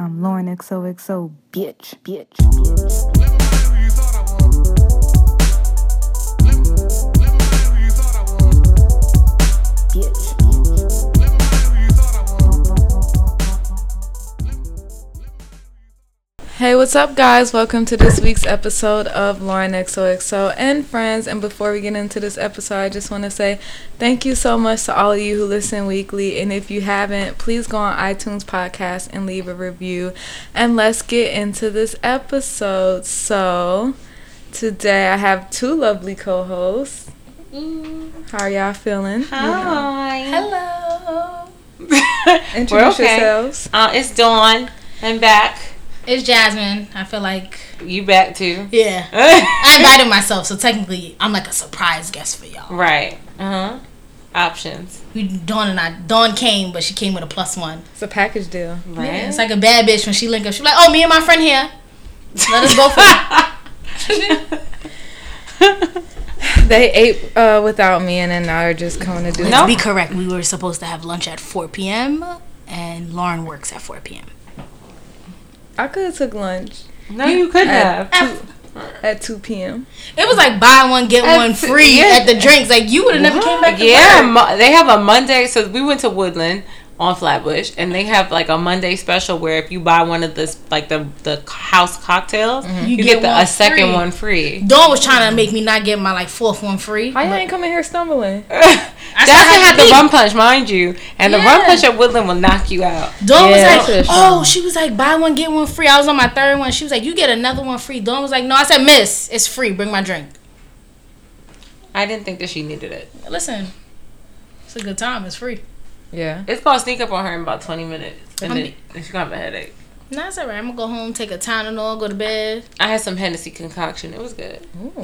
I'm Lauren XOXO, bitch, bitch, bitch. Hey, what's up, guys? Welcome to this week's episode of Lauren XOXO and friends. And before we get into this episode, I just want to say thank you so much to all of you who listen weekly. And if you haven't, please go on iTunes podcast and leave a review. And let's get into this episode. So, today I have two lovely co-hosts. How are y'all feeling? Hi. Hello. Introduce We're okay. yourselves. Uh, it's Dawn. I'm back. It's Jasmine. I feel like You back too? yeah. I invited myself, so technically I'm like a surprise guest for y'all. right. Uh huh. Options. We Dawn and I Dawn came, but she came with a plus one. It's a package deal. Right. Yeah, it's like a bad bitch when she link up. She's like, "Oh, me and my friend here. Let us go for They ate uh, without me, and then now they're just coming to do Let's No. be correct. We were supposed to have lunch at 4 p.m. and Lauren works at 4 p.m. I could have took lunch no, you could at have. two, at 2 p.m. It was like buy one get At one t- free yeah. at the drinks. Like you would have never came back. To Yeah, work. mo- they have a Monday. So we went to Woodland on Flatbush, and they have like a Monday special where if you buy one of the like the the house cocktails, mm-hmm. you, You get, get the, one a second free. one free. Dawn was trying to make me not get my like fourth one free. How you ain't coming here stumbling? I Jasmine I had the pee. rum punch, mind you, and the rum punch at Woodland will knock you out. Dawn Yeah, was like, "Oh, she was like, buy one get one free." I was on my third one. She was like, "You get another one free." Dawn was like, "No," I said, "Miss, it's free. Bring my drink." I didn't think that she needed it. Listen, it's a good time. It's free. Yeah. It's gonna sneak up on her in about twenty minutes, and I'm- then she's gonna have a headache. Nah, it's alright. I'm gonna go home, take a Tylenol, go to bed. I had some Hennessy concoction. It was good. Ooh,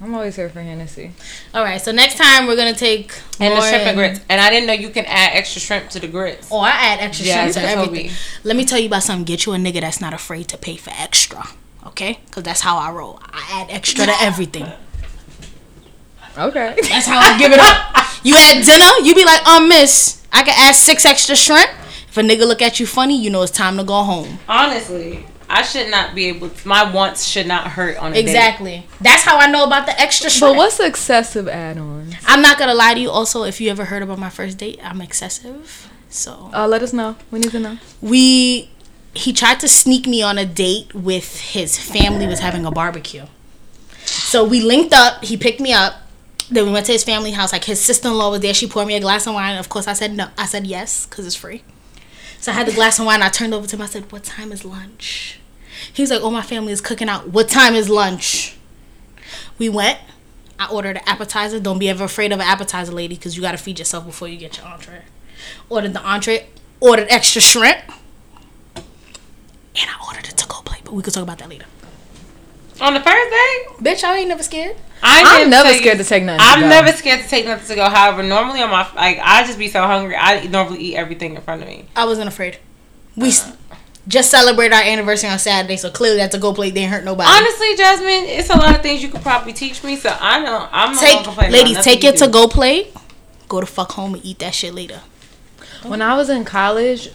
I'm always here for Hennessy. All right. So next time we're gonna take And the shrimp and grits. And I didn't know you can add extra shrimp to the grits. Oh, I add extra Yeah, shrimp to everything. me. Let me tell you about something. Get you a nigga that's not afraid to pay for extra. Okay? Because that's how I roll. I add extra to everything. Okay. That's how I give it up. You at dinner, you be like, um, miss, I can add six extra shrimp. If a nigga look at you funny, you know it's time to go home. Honestly, I should not be able. To, my wants should not hurt on a date. Exactly. That's how I know about the extra shrimp. But what's excessive add-ons? I'm not gonna lie to you. Also, if you ever heard about my first date, I'm excessive. So Uh, let us know. We need to know. we, he tried to sneak me on a date with his family was having a barbecue. So we linked up. He picked me up. Then we went to his family house. Like his sister in law was there. She poured me a glass of wine. Of course, I said no. I said yes because it's free. So I had the glass of wine. I turned over to him. I said, "What time is lunch?" He was like, "Oh, my family is cooking out. What time is lunch?" We went. I ordered an appetizer. Don't be ever afraid of an appetizer, lady, because you gotta feed yourself before you get your entree. Ordered the entree. Ordered extra shrimp. And I ordered a to-go plate, but we could talk about that later. On the first day, Bitch, I ain't never scared. I I'm never tell scared to take nothing. I'm go. never scared to take nothing to go. However, normally on my like, I just be so hungry. I normally eat everything in front of me. I wasn't afraid. We s uh-huh. just celebrated our anniversary on Saturday, so clearly that's a go plate didn't hurt nobody. Honestly, Jasmine, it's a lot of things you could probably teach me. So I know I'm not gonna take ladies, nothing take you your to-go plate. Go to fuck home and eat that shit later. When I was in college,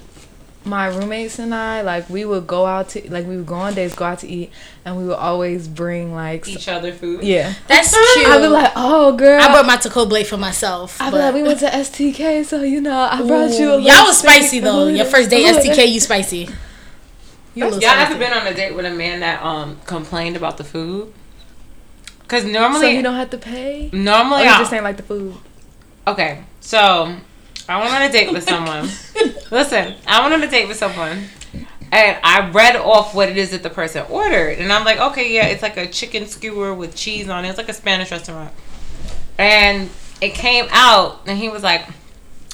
my roommates and I, like, we would go out to, like, we would go on dates, go out to eat, and we would always bring, like, s- each other food. yeah. That's cute. I'd be like, oh, girl. I brought my to-go plate for myself. I'd be like, we went to STK, so, you know, I brought you a little Y'all was spicy though. little Your first day STK, you spicy. You a Y'all spicy. ever been on a date with a man that um complained about the food? Cause So normally, you don't have to pay? normally, Or you I- just ain't like the food? Okay, so I went on a date with someone. Listen, I went on a date with someone, and I read off what it is that the person ordered, and I'm like, okay, yeah, it's like a chicken skewer with cheese on it. It's like a Spanish restaurant, and it came out, and he was like,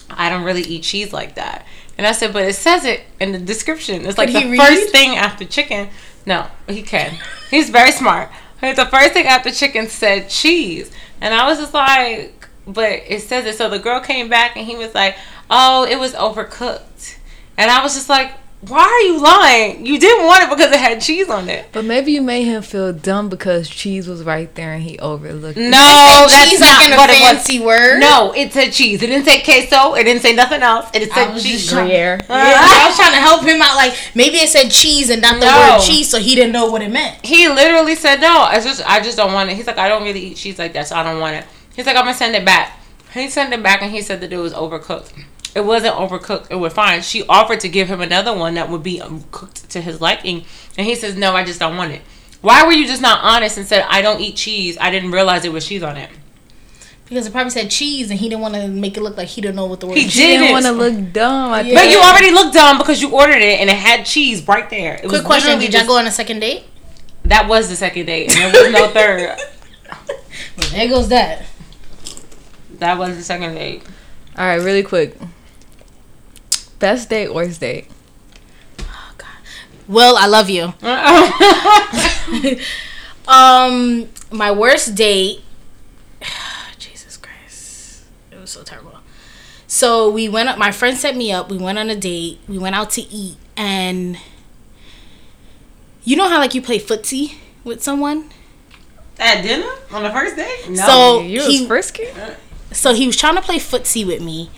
I don't really eat cheese like that, and I said, but it says it in the description. It's like Could the first thing after chicken. No, he can. He's very smart. The first thing after chicken said cheese, and I was just like, but it says it. So the girl came back and he was like, "Oh, it was overcooked," and I was just like, why are you lying? You didn't want it because it had cheese on it. But maybe you made him feel dumb because cheese was right there and he overlooked it. No, that's cheese not like in a what it was. fancy word. No, it said cheese. It didn't say queso. It didn't say nothing else. It I said was cheese. just trying- Gruyere. Yeah, I was trying to help him out. Like maybe it said cheese and not the No. word cheese, so he didn't know what it meant. He literally said no. I just I just don't want it. He's like I don't really eat cheese like that, so I don't want it. He's like I'm gonna send it back. He sent it back and he said that it was overcooked. It wasn't overcooked. It was fine. She offered to give him another one that would be um, cooked to his liking, and he says no. I just don't want it. Why were you just not honest and said I don't eat cheese? I didn't realize it was cheese on it. Because it probably said cheese, and he didn't want to make it look like he didn't know what the word. He cheese- She didn't didn't. want to look dumb. Yeah. But you already looked dumb because you ordered it and it had cheese right there. It was Quick question: literally Did y'all go on a second date? That was the second date, and there was no third. Well, there goes that. That was the second date. All right, really quick. Best date, or worst date. Oh, God. Will, I love you. Um, my worst date. Jesus Christ, it was so terrible. So we went up. My friend set me up. We went on a date. We went out to eat, and you know how like you play footsie with someone. At dinner on the first date? No. So you he- was frisky? So he was trying to play footsie with me,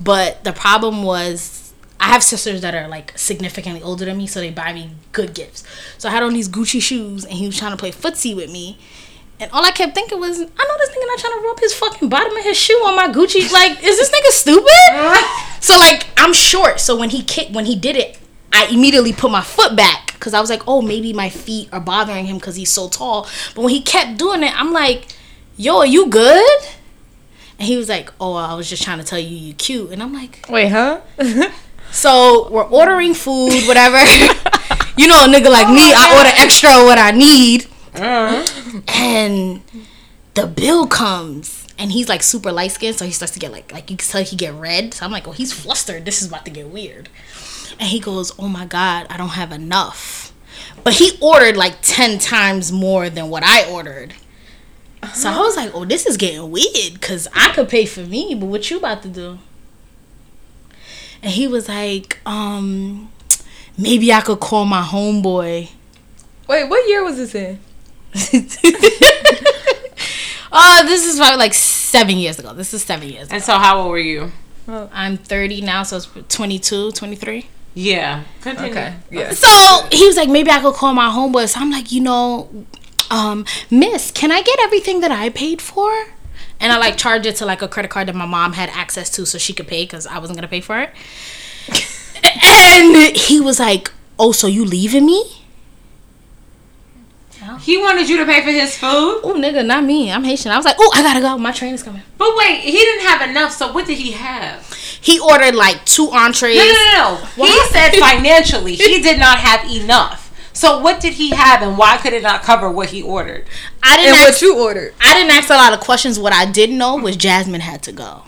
but the problem was I have sisters that are like significantly older than me, so they buy me good gifts. So I had on these Gucci shoes, and he was trying to play footsie with me. And all I kept thinking was, I know this nigga not trying to rub his fucking bottom of his shoe on my Gucci. Like, is this nigga stupid? So like, I'm short. So when he kicked, when he did it, I immediately put my foot back because I was like, oh, maybe my feet are bothering him because he's so tall. But when he kept doing it, I'm like, yo, are you good? And he was like, oh, I was just trying to tell you you cute. And I'm like, Wait, huh? so we're ordering food, whatever. you know, a nigga like me, I oh order extra what I need. Uh-huh. And the bill comes. And he's like super light skinned, so he starts to get like like you can tell he get red. So I'm like, oh, he's flustered. This is about to get weird. And he goes, Oh my god, I don't have enough. But he ordered like ten times more than what I ordered. So I was like, oh, this is getting weird because I could pay for me, but what you about to do? And he was like, um, maybe I could call my homeboy. Wait, what year was this in? Oh, this is probably like seven years ago. This is seven years ago. And so, how old were you? I'm 30 now, so it's 22, 23. Yeah. Continue. Okay, yeah. So he was like, maybe I could call my homeboy. So I'm like, you know, um, Miss, can I get everything that I paid for? And I like charged it to like a credit card that my mom had access to, so she could pay because I wasn't gonna pay for it. and he was like, "Oh, so you leaving me?" He wanted you to pay for his food? Oh, nigga, not me. I'm Haitian. I was like, "Oh, I gotta go. My train is coming." But wait, he didn't have enough, so what did he have? He ordered like two entrees. No, no, no, no. He said financially, he did not have enough. So, what did he have and why could it not cover what he ordered? I didn't. And ask, what you ordered? I didn't ask a lot of questions. What I did know was Jasmine had to go,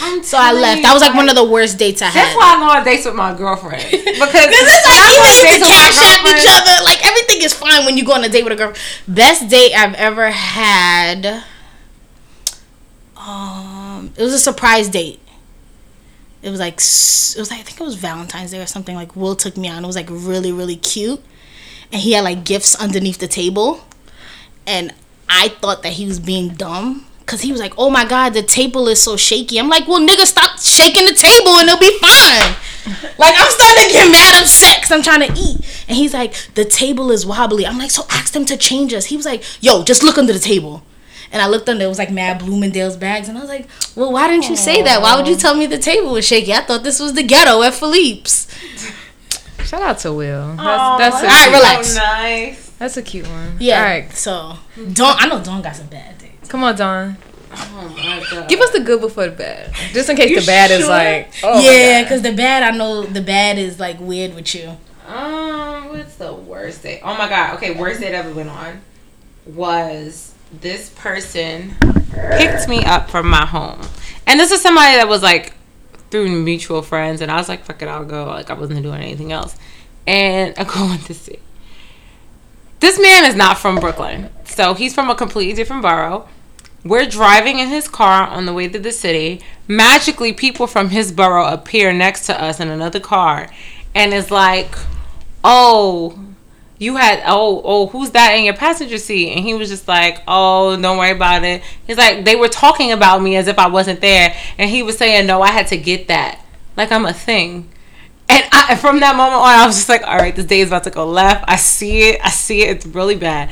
I'm so I left. That was like one of the worst dates I had. That's why I go on dates with my girlfriend. Because This is like go on even dates used to cash at each other. Like everything is fine when you go on a date with a girl. Best date I've ever had. Um, it was a surprise date. It was like it was like I think it was Valentine's Day or something. Like Will took me on. It was like really really cute, and he had like gifts underneath the table, and I thought that he was being dumb. Cause he was like, "Oh my God, the table is so shaky." I'm like, "Well, nigga, stop shaking the table and it'll be fine." Like I'm starting to get mad upset because I'm trying to eat, and he's like, "The table is wobbly." I'm like, "So ask them to change us." He was like, "Yo, just look under the table." And I looked under, it was like Mad Bloomingdale's bags, and I was like, "Well, why didn't you say that? Why would you tell me the table was shaky? I thought this was the ghetto at Philippe's." Shout out to Will. That's Aw, that's a All right, cute, relax. So nice. That's a cute one. Yeah. All right, So Dawn, I know Don got some bad days. come on, Don. Oh my god. Give us the good before the bad, just in case You the bad is like. Oh yeah, because the bad, I know the bad is like weird with you. Um, what's the worst date? Oh my god. Okay, worst date I ever went on was this person picked me up from my home, and this is somebody that was like through mutual friends, and I was like, "Fuck it, I'll go." Like I wasn't doing anything else, and I'm going to see. This man is not from Brooklyn, so he's from a completely different borough. We're driving in his car on the way to the city. Magically, people from his borough appear next to us in another car. and is like, "Oh, you had oh oh who's that in your passenger seat?" And he was just like, "Oh, don't worry about it." He's like, they were talking about me as if I wasn't there, and he was saying, "No, I had to get that, like I'm a thing." And I, from that moment on, I was just like, "All right, this day is about to go left. I see it. I see it. It's really bad."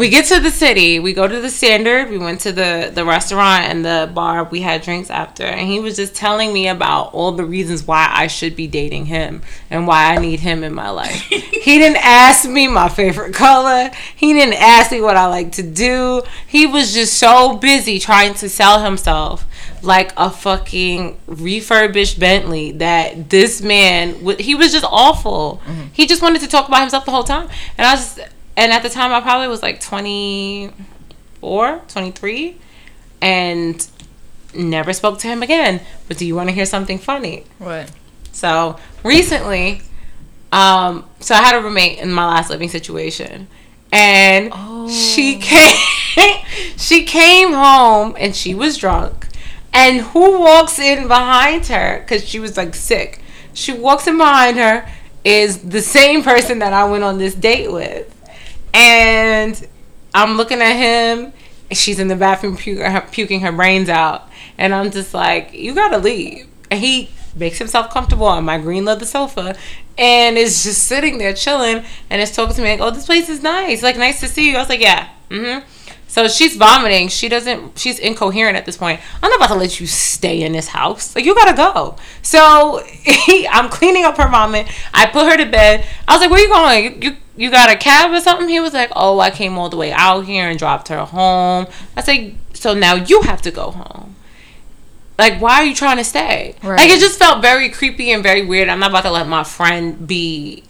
We get to the city. We go to the standard. We went to the the restaurant and the bar. We had drinks after. And he was just telling me about all the reasons why i should be dating him and why i need him in my life. He didn't ask me my favorite color. He didn't ask me what i like to do. He was just so busy trying to sell himself like a fucking refurbished bentley that this man he was just awful. Mm-hmm. He just wanted to talk about himself the whole time. And i was just and at the time i probably was like 24 23 and never spoke to him again. But do you want to hear something funny? What? so recently um so i had a roommate in my last living situation and she came she came home and she was drunk. And who walks in behind her because she was like sick she walks in behind her is the same person that i went on this date with and I'm looking at him. She's in the bathroom puking her, brains out, and I'm just like, "You gotta leave." And he makes himself comfortable on my green leather sofa, and is just sitting there chilling, and is talking to me like, "Oh, this place is nice. Like, nice to see you." I was like, "Yeah." Mm-hmm. So she's vomiting. She doesn't. She's incoherent at this point. I'm not about to let you stay in this house. Like you gotta go. So I'm cleaning up her vomit. I put her to bed. I was like, "Where you going? You, you you got a cab or something?" He was like, "Oh, I came all the way out here and dropped her home." I said, "So now you have to go home." Like, why are you trying to stay? Right. Like, it just felt very creepy and very weird. I'm not about to let my friend be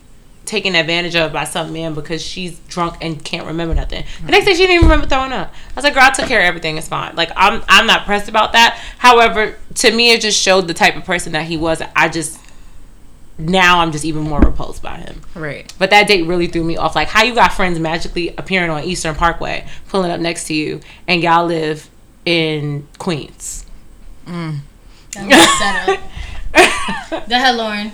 taken advantage of by some man because she's drunk and can't remember nothing. The next day she didn't even remember throwing up. I was like, girl, I took care of everything. It's fine. Like I'm I'm not pressed about that. However, to me it just showed the type of person that he was. I just now I'm just even more repulsed by him. Right. But that date really threw me off. Like how you got friends magically appearing on Eastern Parkway, pulling up next to you, and y'all live in Queens. Mm. That was set up. Go ahead, Lauren.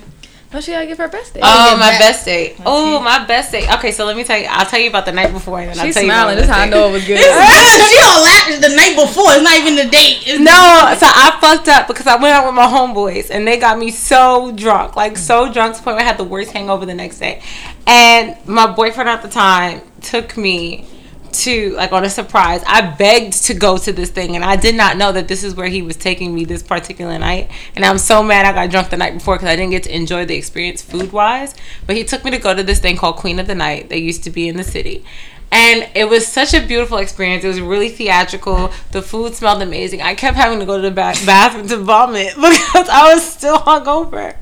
No, she gotta give her best day. Oh, your my be- best date. Oh, my best date. Okay, so let me tell you. I'll tell you about the night before, and then I'll She's tell you smiling. about This my how I know it was good. she all laughed the night before. It's not even the date. It's No, so I fucked up because I went out with my homeboys and they got me so drunk, like so drunk to the point where I had the worst hangover the next day. And my boyfriend at the time took me to like on a surprise. I begged to go to this thing and I did not know that this is where he was taking me this particular night. And I'm so mad I got drunk the night before because I didn't get to enjoy the experience food wise. But he took me to go to this thing called Queen of the Night. They used to be in the city. And it was such a beautiful experience. It was really theatrical. The food smelled amazing. I kept having to go to the ba- bathroom to vomit because I was still hungover.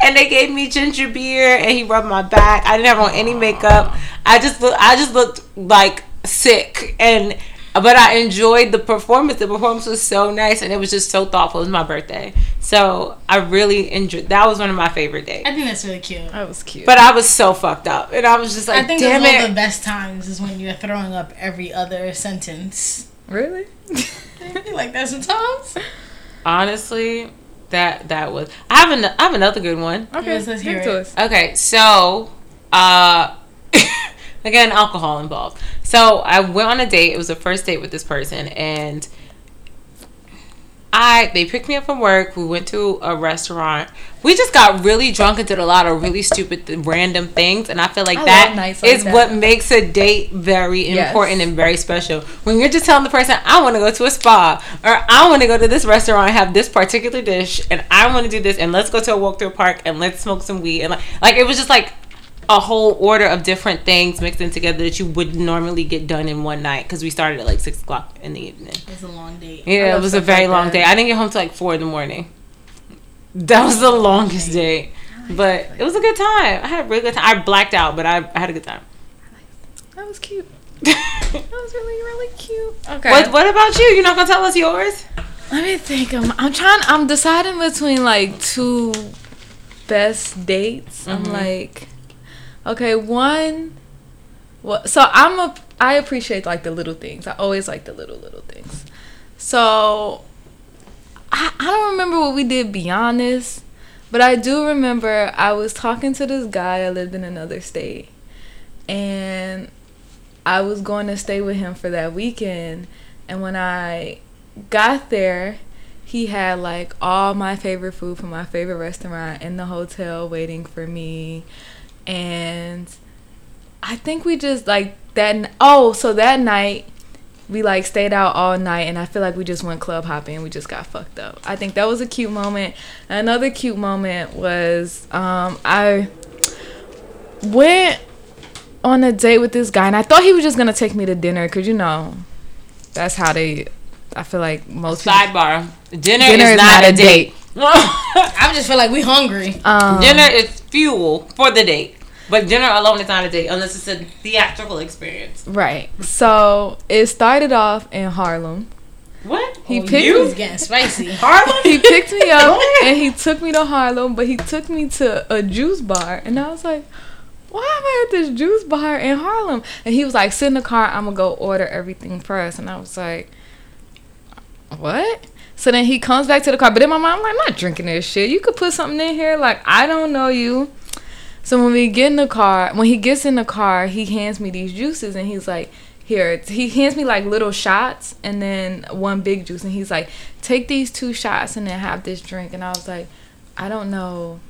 And they gave me ginger beer, and he rubbed my back. I didn't have on any makeup. I just. I just looked like sick, and but I enjoyed the performance. The performance was so nice, and it was just so thoughtful. It was my birthday, so I really enjoyed. That was one of my favorite days. I think that's really cute. That was cute. But I was so fucked up, and I was just like, I think "Damn it!" one of the best times is when you're throwing up every other sentence. really? You like that sometimes? Honestly, that that was. I have an, I have another good one. Okay, Yes, let's hear it to us. Okay, so uh again alcohol involved. So I went on a date. It was a first date with this person and I they picked me up from work. We went to a restaurant. We just got really drunk and did a lot of really stupid random things and I feel like I that love nights like is that. what makes a date very Yes. important and very special. When you're just telling the person I want to go to a spa or I want to go to this restaurant and have this particular dish and I want to do this and let's go to a walk through a park and let's smoke some weed and like like it was just like a whole order of different things mixed in together that you would normally get done in one night because we started at like six o'clock in the evening. It was a long day. Yeah, it was a very like long that. day. I didn't get home till like four in the morning. That was the longest day, but it was a good time. I had a really good time. I blacked out, but I, I had a good time. That was cute. That was really, really cute. Okay. What What about you? You're not gonna tell us yours? Let me think. I'm, I'm trying. I'm deciding between like two best dates. I'm mm-hmm. like, okay, one. Well, so I'm a. I appreciate like the little things. I always like the little little things. So I, I don't remember what we did beyond this, But I do remember I was talking to this guy. I lived in another state, and I was going to stay with him for that weekend. And when I got there, he had like all my favorite food from my favorite restaurant in the hotel waiting for me. And I think we just like that. Oh, so that night we like stayed out all night, and I feel like we just went club hopping. and We just got fucked up. I think that was a cute moment. Another cute moment was um, I went on a date with this guy, and I thought he was just gonna take me to dinner, cause you know, that's how they. I feel like most people. Sidebar: Dinner, Dinner is, not, a date. I just feel like we hungry. Um, Dinner is fuel for the date, but dinner alone is not a date unless it's a theatrical experience. Right. So it started off in Harlem. What? He Oh, picked you was getting spicy. Harlem? he picked me up and he took me to Harlem, but he took me to a juice bar, and I was like, "Why am I at this juice bar in Harlem?" And he was like, "Sit in the car. I'm gonna go order everything first. And I was like, "What?" So then he comes back to the car, but in my mind, I'm like, "I'm not drinking this shit. You could put something in here. Like I don't know you." So when we get in the car, when he gets in the car, he hands me these juices, and he's like, "Here." He hands me like little shots, and then one big juice, and he's like, "Take these two shots, and then have this drink." And I was like, "I don't know,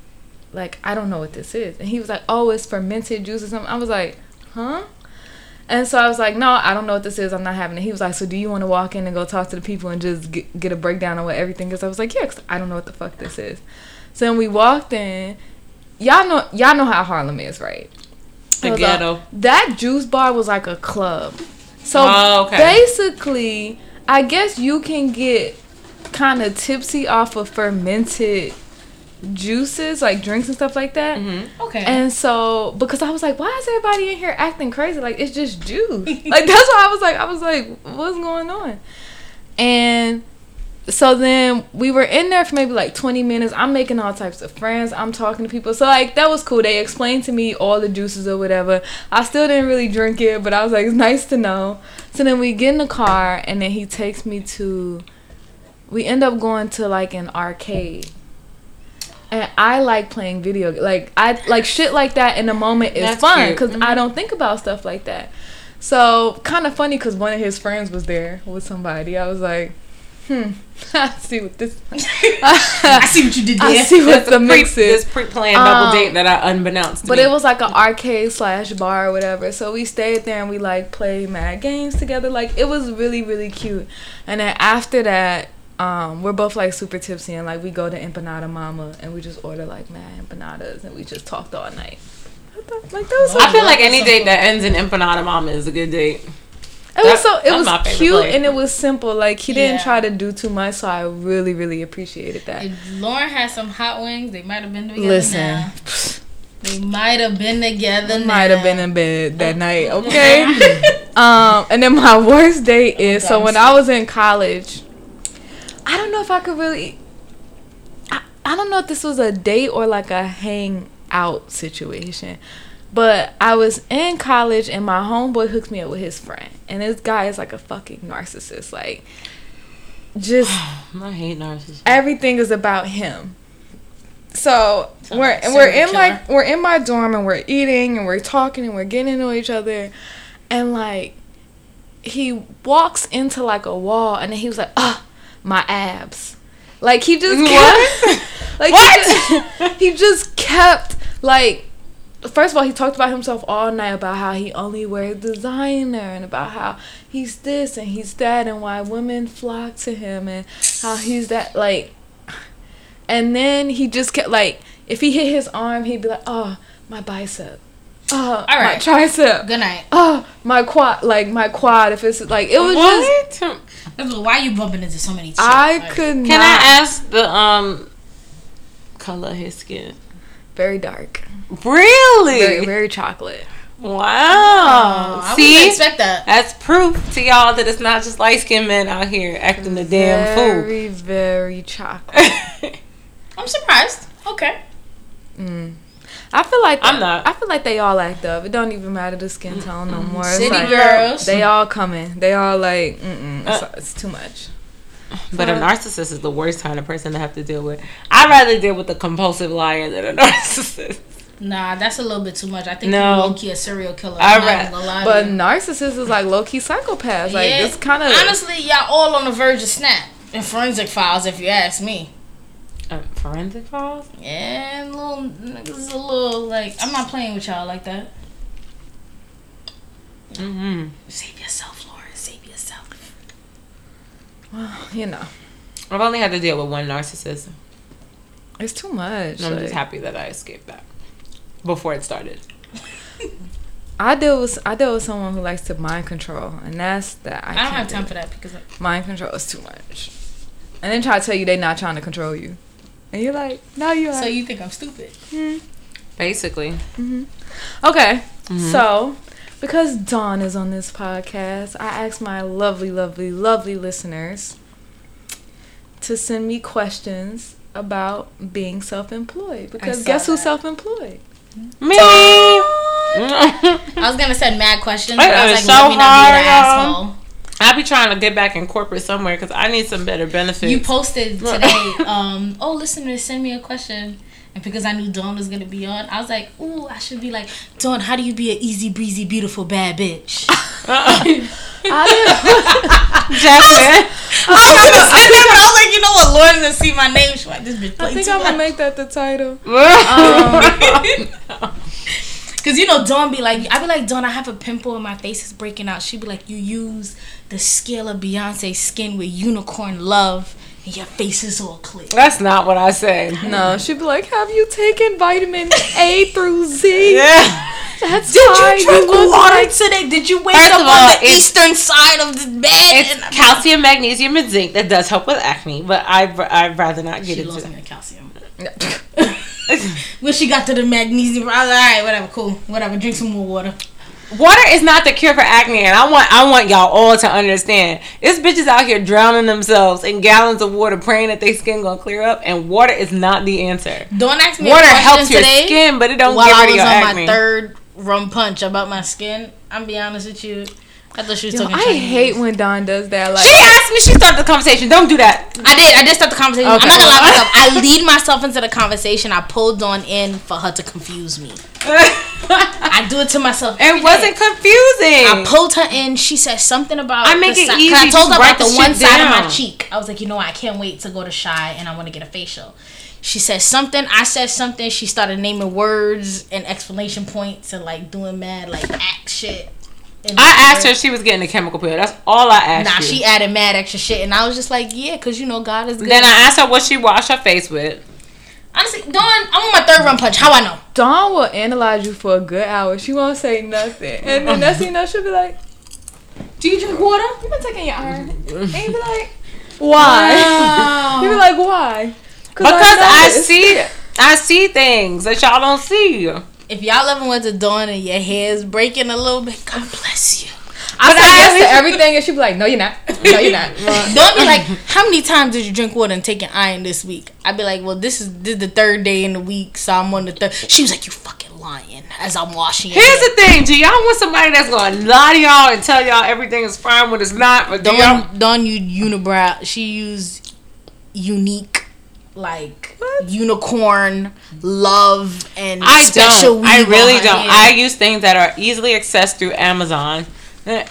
like I don't know what this is." And he was like, "Oh, it's fermented juice or something." I was like, "Huh?" And so I was like, "No, I don't know what this is. I'm not having it." He was like, "So do you want to walk in and go talk to the people and just get, get a breakdown of what everything is?" I was like, "Yeah, 'cause I don't know what the fuck this is." So then we walked in. Y'all know, y'all know how Harlem is, right? The It was a- ghetto. that juice bar was like a club. So Oh, okay. basically, I guess you can get kind of tipsy off of fermented juices, like drinks and stuff like that. Mm-hmm. Okay. And so, because I was like, why is everybody in here acting crazy? Like it's just juice. like that's why I was like, I was like, what's going on? And so then we were in there for maybe like 20 minutes. I'm making all types of friends. I'm talking to people. So like that was cool. They explained to me all the juices or whatever. I still didn't really drink it, but I was like, it's nice to know. So then we get in the car and then he takes me to we end up going to like an arcade. And I like playing video like I like shit like that in the moment is That's fun cute. cuz I don't think about stuff like that. So kind of funny because one of his friends was there with somebody. I was like, hmm, I see what this. I see what you did there. I see what That's the pre, mix this is. pre-planned double Um, date that I unbeknownst But me. it was like an arcade slash bar or whatever. So we stayed there and we like played mad games together. Like it was really really cute. And then after that, um, we're both like super tipsy and like we go to Empanada Mama and we just order like mad empanadas and we just talked all night. I thought, Like that was so I feel like any date that ends in empanada mama is a good date. It was so it was cute place. and it was simple. Like he didn't Yeah. try to do too much, so I really really appreciated that. If Lauren had some hot wings, they might have been together. Listen, now. they might have been together. might have been in bed that night. Okay. um, and then my worst date is so when I was in college, I don't know if I could really. I, I don't know if this was a date or like a hangout situation. But I was in college and my homeboy hooked me up with his friend. And this guy is like a fucking narcissist. Like, just I hate narcissists. everything is about him. So Sounds we're like we're in like we're in my dorm and we're eating and we're talking and we're getting to know each other, and like he walks into like a wall and then he was like, ah, my abs. Like he just What? kept, like What? He just, he just kept like first of all, he talked about himself all night about how he only wears designer and about how he's this and he's that and why women flock to him and how he's that like. And then he just kept like, if he hit his arm, he'd be like, "Oh, my bicep, oh, my tricep, Good night. oh, my quad, like my quad." If it's like, it was just, What? Why you bumping into so many? Chicks? I Like, could not. Can I ask the um color of his skin? Very dark, Really? very very chocolate. Wow. Oh, I See, wouldn't expect that. that's proof to y'all that it's not just light skinned men out here acting a damn fool. Very very chocolate. I'm surprised. Okay. Mm. I feel like I'm not. I feel like they all act up. It don't even matter the skin tone no more. City like, girls. They all coming. They all like, mm-mm, it's, Uh. it's too much. But a narcissist is the worst kind of person to have to deal with. I'd rather deal with a compulsive liar than a narcissist. Nah, that's a little bit too much. I think No. low key a serial killer. I read- even gonna lie to But you. narcissist is like low key psychopaths. Like Yeah. it's kind of honestly, y'all all on the verge of snap and forensic files, if you ask me. Uh, forensic files? Yeah, little niggas a little like I'm not playing with y'all like that. Mm-hmm. Save yourself, Lauren. Save yourself. Well, you know I've only had to deal with one narcissist. it's too much. And I'm just happy that I escaped that before it started. I deal with I deal with someone who likes to mind control, and that's that. I, I, don't have time do. for that because Mind control is too much, and then try to tell you they're not trying to control you, and you're like, no, you are. so you think I'm stupid. Mhm. Basically. Mm-hmm. Okay, Mm-hmm. so because Dawn is on this podcast, I asked my lovely, lovely, lovely listeners to send me questions about being self-employed. Because saw guess who's self-employed? Me! I was gonna send mad questions, but I was like, so let me not be hard, an asshole. I be trying to get back in corporate somewhere because I need some better benefits. You posted today, um, oh listeners, send me a question. And because I knew Dawn was gonna be on, I was like, ooh, I should be like, Dawn, how do you be an easy breezy, beautiful, bad bitch? I didn't, Jasmine. I was gonna say that, but I was like, you know what? Lauren's gonna see my name. She's like, this bitch I think I'm gonna make that the title. Cause you know Dawn be like, I be like Dawn, I have a pimple and my face is breaking out. She be like, you use the scale of Beyonce's skin with unicorn love, and your face is all clear. That's not what I say. No, she'd be like, "Have you taken vitamin A through Z?" Yeah. That's Did why you drink look water like- today? Did you wake First up of on the eastern side of the bed? It's And calcium, magnesium, and zinc that does help with acne, but I I'd rather not get She into lost me that. the calcium. when she got to the magnesium, I was like, all right, whatever, cool, whatever. Drink some more water. Water is not the cure for acne, and I want I want y'all all to understand. It's bitches out here drowning themselves in gallons of water, praying that their skin gonna clear up, and water is not the answer. Don't ask me Water helps your skin, but it don't while get rid of your acne. I was on acne. my third rum punch about my skin. I'm be honest with you. I thought she was Yo, talking. I Chinese. hate when Dawn does that. Like, She asked me. She started the conversation. Don't do that. I did. I did start the conversation. Okay. I'm not gonna lie myself. I lead myself into the conversation. I pulled on in for her to confuse me. I do it to myself. It wasn't confusing. I pulled her in. She said something about. I make the it si- 'cause easy, I told just her write about the the one shit side of my down. cheek. I was like, you know, what? I can't wait to go to Shy and I want to get a facial. She said something. I said something. She started naming words and explanation points and like doing mad like act shit. And I asked her if she was getting a chemical peel. That's all I asked Nah, you. she added mad extra shit, and I was just like, yeah, cause you know God is good. then I asked her what she washed her face with. Honestly, Dawn, I'm on my third rum punch. How I know? Dawn will analyze you for a good hour. She won't say nothing, and then next thing you know, she'll be like, Do you drink water? "You been taking your iron?" And you be like, "Why?" Wow. you be like, "Why?" Because I, noticed." see, I see things that y'all don't see. If y'all ever went to Dawn and your hair's breaking a little bit, God bless you. I But say I yes always- to everything, and she'd be like, "No, you're not. No, you're not." Don't be like, how many times did you drink water and take an iron this week? I'd be like, well, this is this is the third day in the week, so I'm on the third. She was like, you fucking lying as I'm washing Here's hair. the thing: Do y'all want somebody that's gonna lie to y'all and tell y'all everything is fine when it's not? But do y'all? Dawn, Dawn used unibrow. She used unique, like unicorn love and I special. don't. I weave on really don't. hair. I use things that are easily accessed through Amazon. and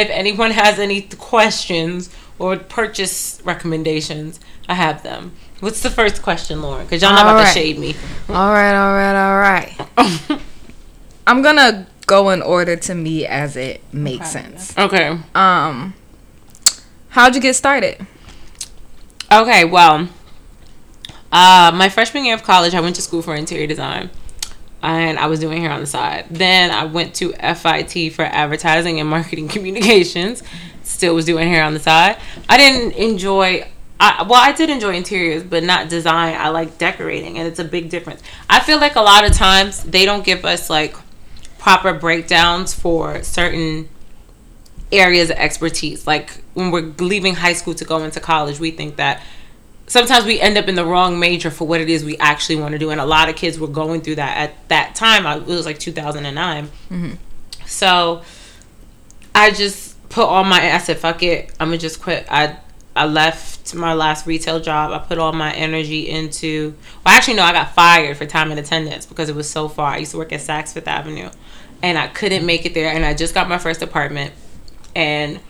if anyone has any questions or purchase recommendations, I have them. What's the first question, Lauren? Because y'all not about Alright. to shade me. all right, all right, all right. I'm gonna go in order to me as it makes sense. okay. Um, how'd you get started? Okay, well, uh, my freshman year of college, I went to school for interior design, and I was doing hair on the side. Then I went to FIT for advertising and marketing communications. Still was doing hair on the side. I didn't enjoy. I, well, I did enjoy interiors, but not design. I like decorating, and it's a big difference. I feel like a lot of times they don't give us like proper breakdowns for certain areas of expertise. Like when we're leaving high school to go into college, we think that sometimes we end up in the wrong major for what it is we actually want to do. And a lot of kids were going through that at that time. I- It was like 2009. Mm-hmm. So I just put all my, I said, fuck it. I'm going to just quit. I, I left my last retail job. I put all my energy into. Well, actually, no, I got fired for time and attendance because it was so far. I used to work at Saks Fifth Avenue, and I couldn't make it there. And I just got my first apartment, and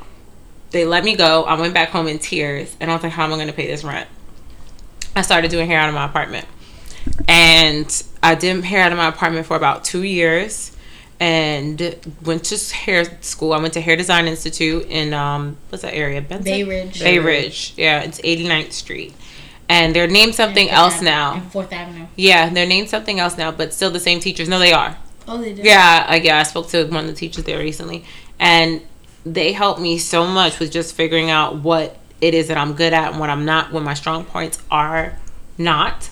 they let me go. I went back home in tears, and I was like, "How am I going to pay this rent?" I started doing hair out of my apartment, and I did hair out of my apartment for about two years and went to hair school. I went to Hair Design Institute in um what's that area? Benson? Bay Ridge. Bay Ridge. Yeah, it's 89th Street. And they're named something else now. And Fourth Avenue. Yeah, they're named something else now, but still the same teachers. No, they are. Oh, they do. Yeah, I, yeah, I spoke to one of the teachers there recently, and they helped me so much with just figuring out what it is that I'm good at and what I'm not, what my strong points are not.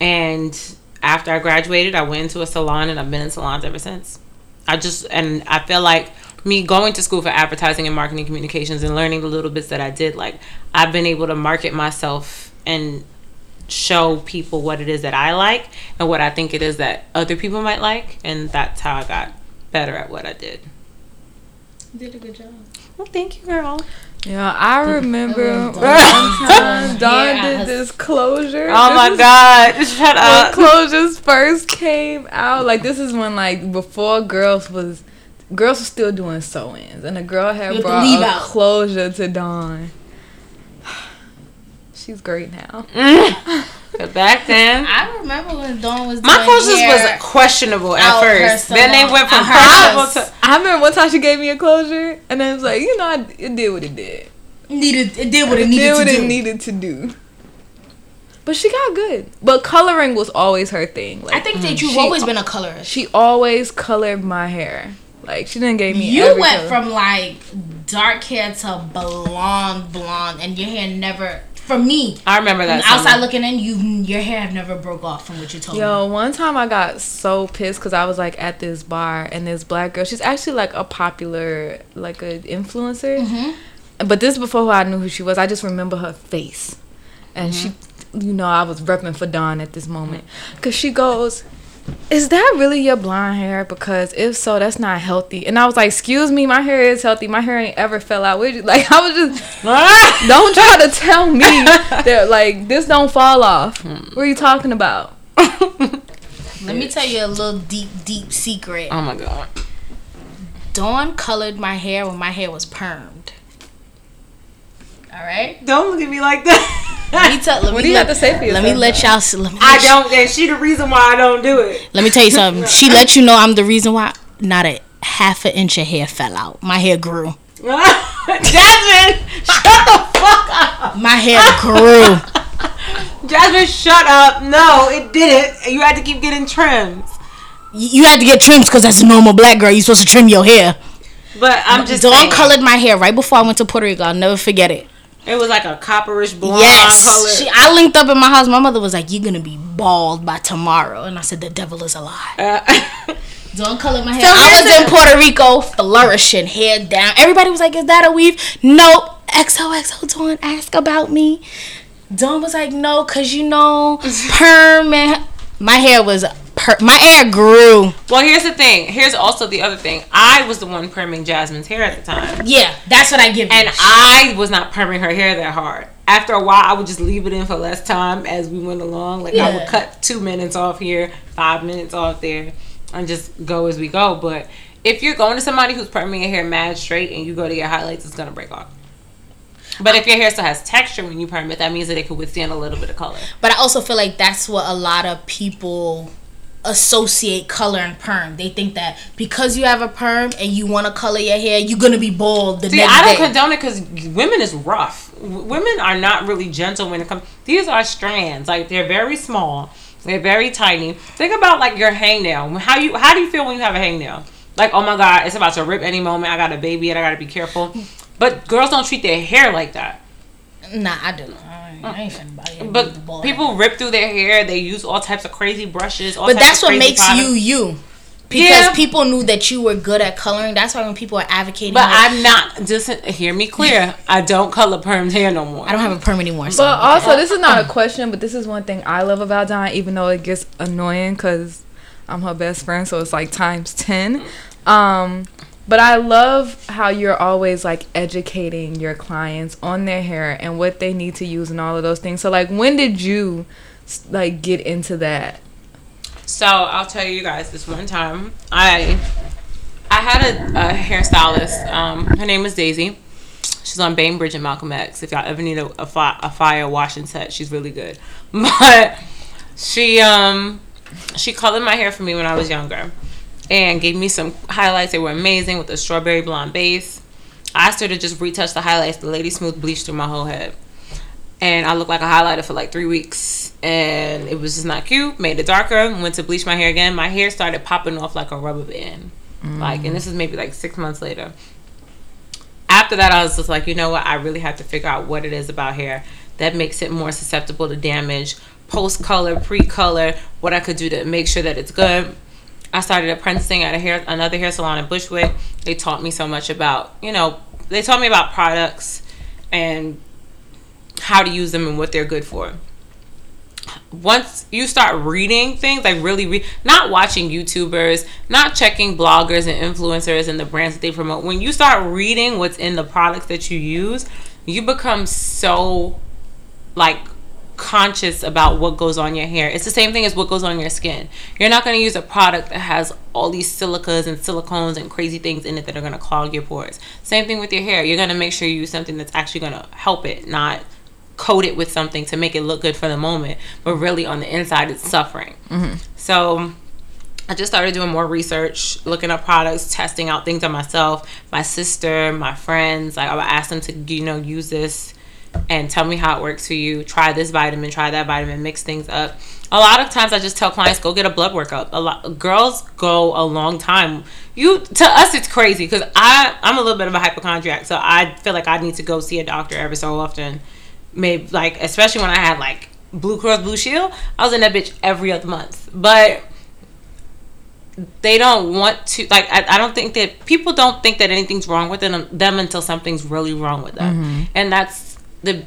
And after I graduated, I went into a salon, and I've been in salons ever since. I just and I feel like me going to school for advertising and marketing communications and learning the little bits that I did, like I've been able to market myself and show people what it is that I like and what I think it is that other people might like, and that's how I got better at what I did. You did a good job. Well, thank you, girl. Yeah, I remember oh, Dawn. one time Dawn Yeah, did this closure. Oh my This is god, shut when up. closures first came out, like this is when like before girls was girls were still doing sew-ins, and a girl had have brought leave a out. closure to Dawn. She's great now. But back then, I remember when Dawn was my doing closures was questionable at first. Then they went from out her questionable to. I remember one time she gave me a closure, and then it was like, you know, I, it did what it did. needed it did what it It needed did to what do. needed to do. But she got good. But coloring was always her thing. Like I think mm. that you've She- always been a colorist. she always colored my hair. Like she didn't give me. You every went color. from like dark hair to blonde, blonde, and your hair never. For me, I remember that. outside summer. looking in, you your hair have never broke off from what you told me. Yo, one time I got so pissed because I was like at this bar and this black girl. She's actually like a popular, like a influencer. Mm-hmm. But this is before I knew who she was. I just remember her face, and she, you know, I was repping for Dawn at this moment because she goes. Is that really your blonde hair? Because if so, that's not healthy. And I was like, "Excuse me, my hair is healthy. My hair ain't ever fell out with you." Like I was just, don't try to tell me that like this don't fall off. What are you talking about? Let me tell you a little deep, deep secret. oh my god. Dawn colored my hair when my hair was permed. All right. Don't look at me like that. Let me tell. Let What me do you let, have to say for you? Let me let y'all. Let me I don't. And she the reason why I don't do it. Let me tell you something. She let you know I'm the reason why. Not a half an inch of hair fell out. My hair grew. Jasmine, shut the fuck up. My hair grew. Jasmine, shut up. No, it didn't. You had to keep getting trims. You had to get trims because that's a normal black girl. You're supposed to trim your hair. But I'm just Dawn saying, colored my hair right before I went to Puerto Rico. I'll never forget it. It was like a copperish blonde yes. color. She, I linked up in my house. My mother was like, You're going to be bald by tomorrow. And I said, The devil is a lie. Uh, Dawn colored my hair. So I was in Puerto Rico flourishing, hair down. Everybody was like, Is that a weave? Nope. XOXO Dawn, ask about me. Dawn was like, No, because you know, perm and. My hair was. Per- my hair grew. well, here's the thing. Here's also the other thing. I was the one perming Jasmine's hair at the time. Yeah, that's what I give you. And I was not perming her hair that hard. After a while, I would just leave it in for less time as we went along. Like I would cut two minutes off here, five minutes off there, and just go as we go. But if you're going to somebody who's perming your hair mad straight and you go to your highlights, it's gonna break off. But if your hair still has texture when you perm it, that means that it could withstand a little bit of color. But I also feel like that's what a lot of people associate color and perm. They think that because you have a perm and you want to color your hair, you're gonna be bald the See, next I don't day. condone it because women is rough. W- women are not really gentle when it comes. These are strands. Like they're very small. They're very tiny. Think about like your hangnail. How you how do you feel when you have a hangnail? Like oh my god, it's about to rip any moment. I got a baby and I got to be careful. But girls don't treat their hair like that. nah, I do. I ain't, I ain't finna buy you a But people rip through their hair. They use all types of crazy brushes. All But types that's of what crazy makes products. you you. Because Yeah. people knew that you were good at coloring. That's why when people are advocating, But like, I'm not. Just hear me clear. I don't color permed hair no more. I don't have a perm anymore. So But also, this is not a question, but this is one thing I love about Dawn, even though it gets annoying because I'm her best friend, so it's like times 10. Um, But I love how you're always like educating your clients on their hair and what they need to use and all of those things. So like when did you like get into that? So I'll tell you guys this one time I I had a, a hairstylist. Um, her name was Daisy. She's on Bainbridge and Malcolm X. If y'all ever need a, a, fi- a fire washing set, she's really good. But she um she colored my hair for me when I was younger and gave me some highlights. They were amazing with a strawberry blonde base. I her to just retouch the highlights. The lady smooth bleached through my whole head. And I looked like a highlighter for like three weeks. And it was just not cute. Made it darker. Went to bleach my hair again. My hair started popping off like a rubber band. Like, and this is maybe like six months later. After that, I was just like, you know what? I really have to figure out what it is about hair that makes it more susceptible to damage. Post color, pre color, what I could do to make sure that it's good. I started apprenticing at a hair another hair salon in Bushwick. They taught me so much about, you know, they taught me about products and how to use them and what they're good for. Once you start reading things, like really read, not watching YouTubers, not checking bloggers and influencers and the brands that they promote. When you start reading what's in the products that you use, you become so like conscious about what goes on your hair. It's the same thing as what goes on your skin. You're not going to use a product that has all these silicas and silicones and crazy things in it that are going to clog your pores. Same thing with your hair. You're going to make sure you use something that's actually going to help it, not coat it with something to make it look good for the moment, but really on the inside it's suffering. Mm-hmm. So I just started doing more research, looking up products, testing out things on myself, my sister, my friends. Like I would ask them to, you know, use this and tell me how it works for you. Try this vitamin, try that vitamin, mix things up. A lot of times I just tell clients go get a blood workup. A lot girls go a long time. You to us it's crazy because I I'm a little bit of a hypochondriac, so I feel like I need to go see a doctor every so often. Maybe like especially when I had like Blue Cross Blue Shield, I was in that bitch every other month. But they don't want to like I, I don't think that people don't think that anything's wrong with them, them until something's really wrong with them mm-hmm. and that's the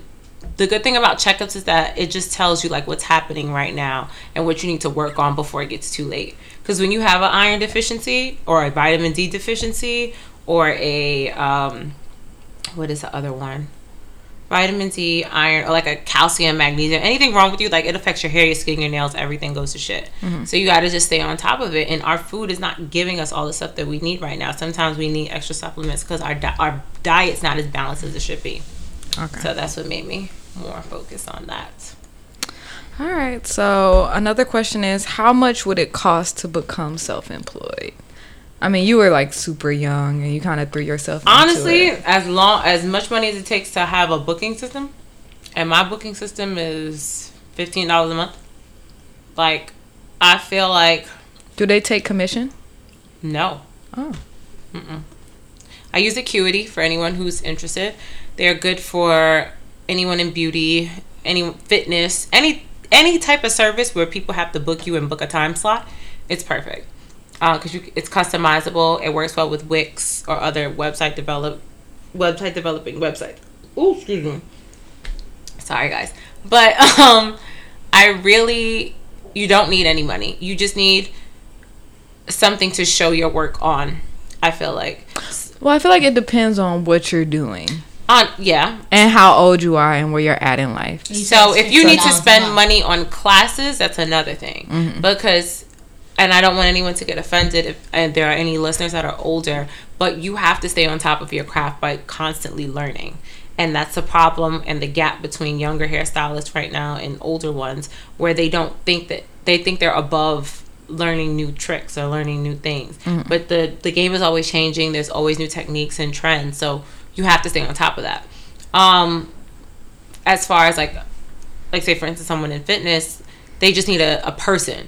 the good thing about checkups is that it just tells you like what's happening right now and what you need to work on before it gets too late because when you have an iron deficiency or a vitamin d deficiency or a um what is the other one vitamin D, iron, or like a calcium, magnesium, anything wrong with you, like it affects your hair, your skin, your nails, everything goes to shit. So you got to just stay on top of it. And our food is not giving us all the stuff that we need right now. Sometimes we need extra supplements because our di- our diet's not as balanced as it should be. Okay. So that's what made me more focused on that. All right. So another question is, how much would it cost to become self-employed? I mean, you were like super young, and you kind of threw yourself. into Honestly, it. as long as much money as it takes to have a booking system, and my booking system is fifteen dollars a month. Like, I feel like do they take commission? no. Oh, I use Acuity for anyone who's interested. They're good for anyone in beauty, any fitness, any any type of service where people have to book you and book a time slot. It's perfect because you it's customizable. It works well with Wix or other website develop website developing websites. Oh, excuse me. Sorry, guys, but um, I really you don't need any money. You just need something to show your work on. I feel like well, I feel like it depends on what you're doing on yeah and how old you are and where you're at in life. So if you need to spend money on classes, that's another thing. Mm-hmm. Because, and I don't want anyone to get offended if and there are any listeners that are older, but you have to stay on top of your craft by constantly learning. And that's the problem and the gap between younger hairstylists right now and older ones, where they don't think that they think they're above learning new tricks or learning new things. Mm-hmm. But the the game is always changing. There's always new techniques and trends, so you have to stay on top of that. Um, as far as like like say for instance someone in fitness they just need a, a person.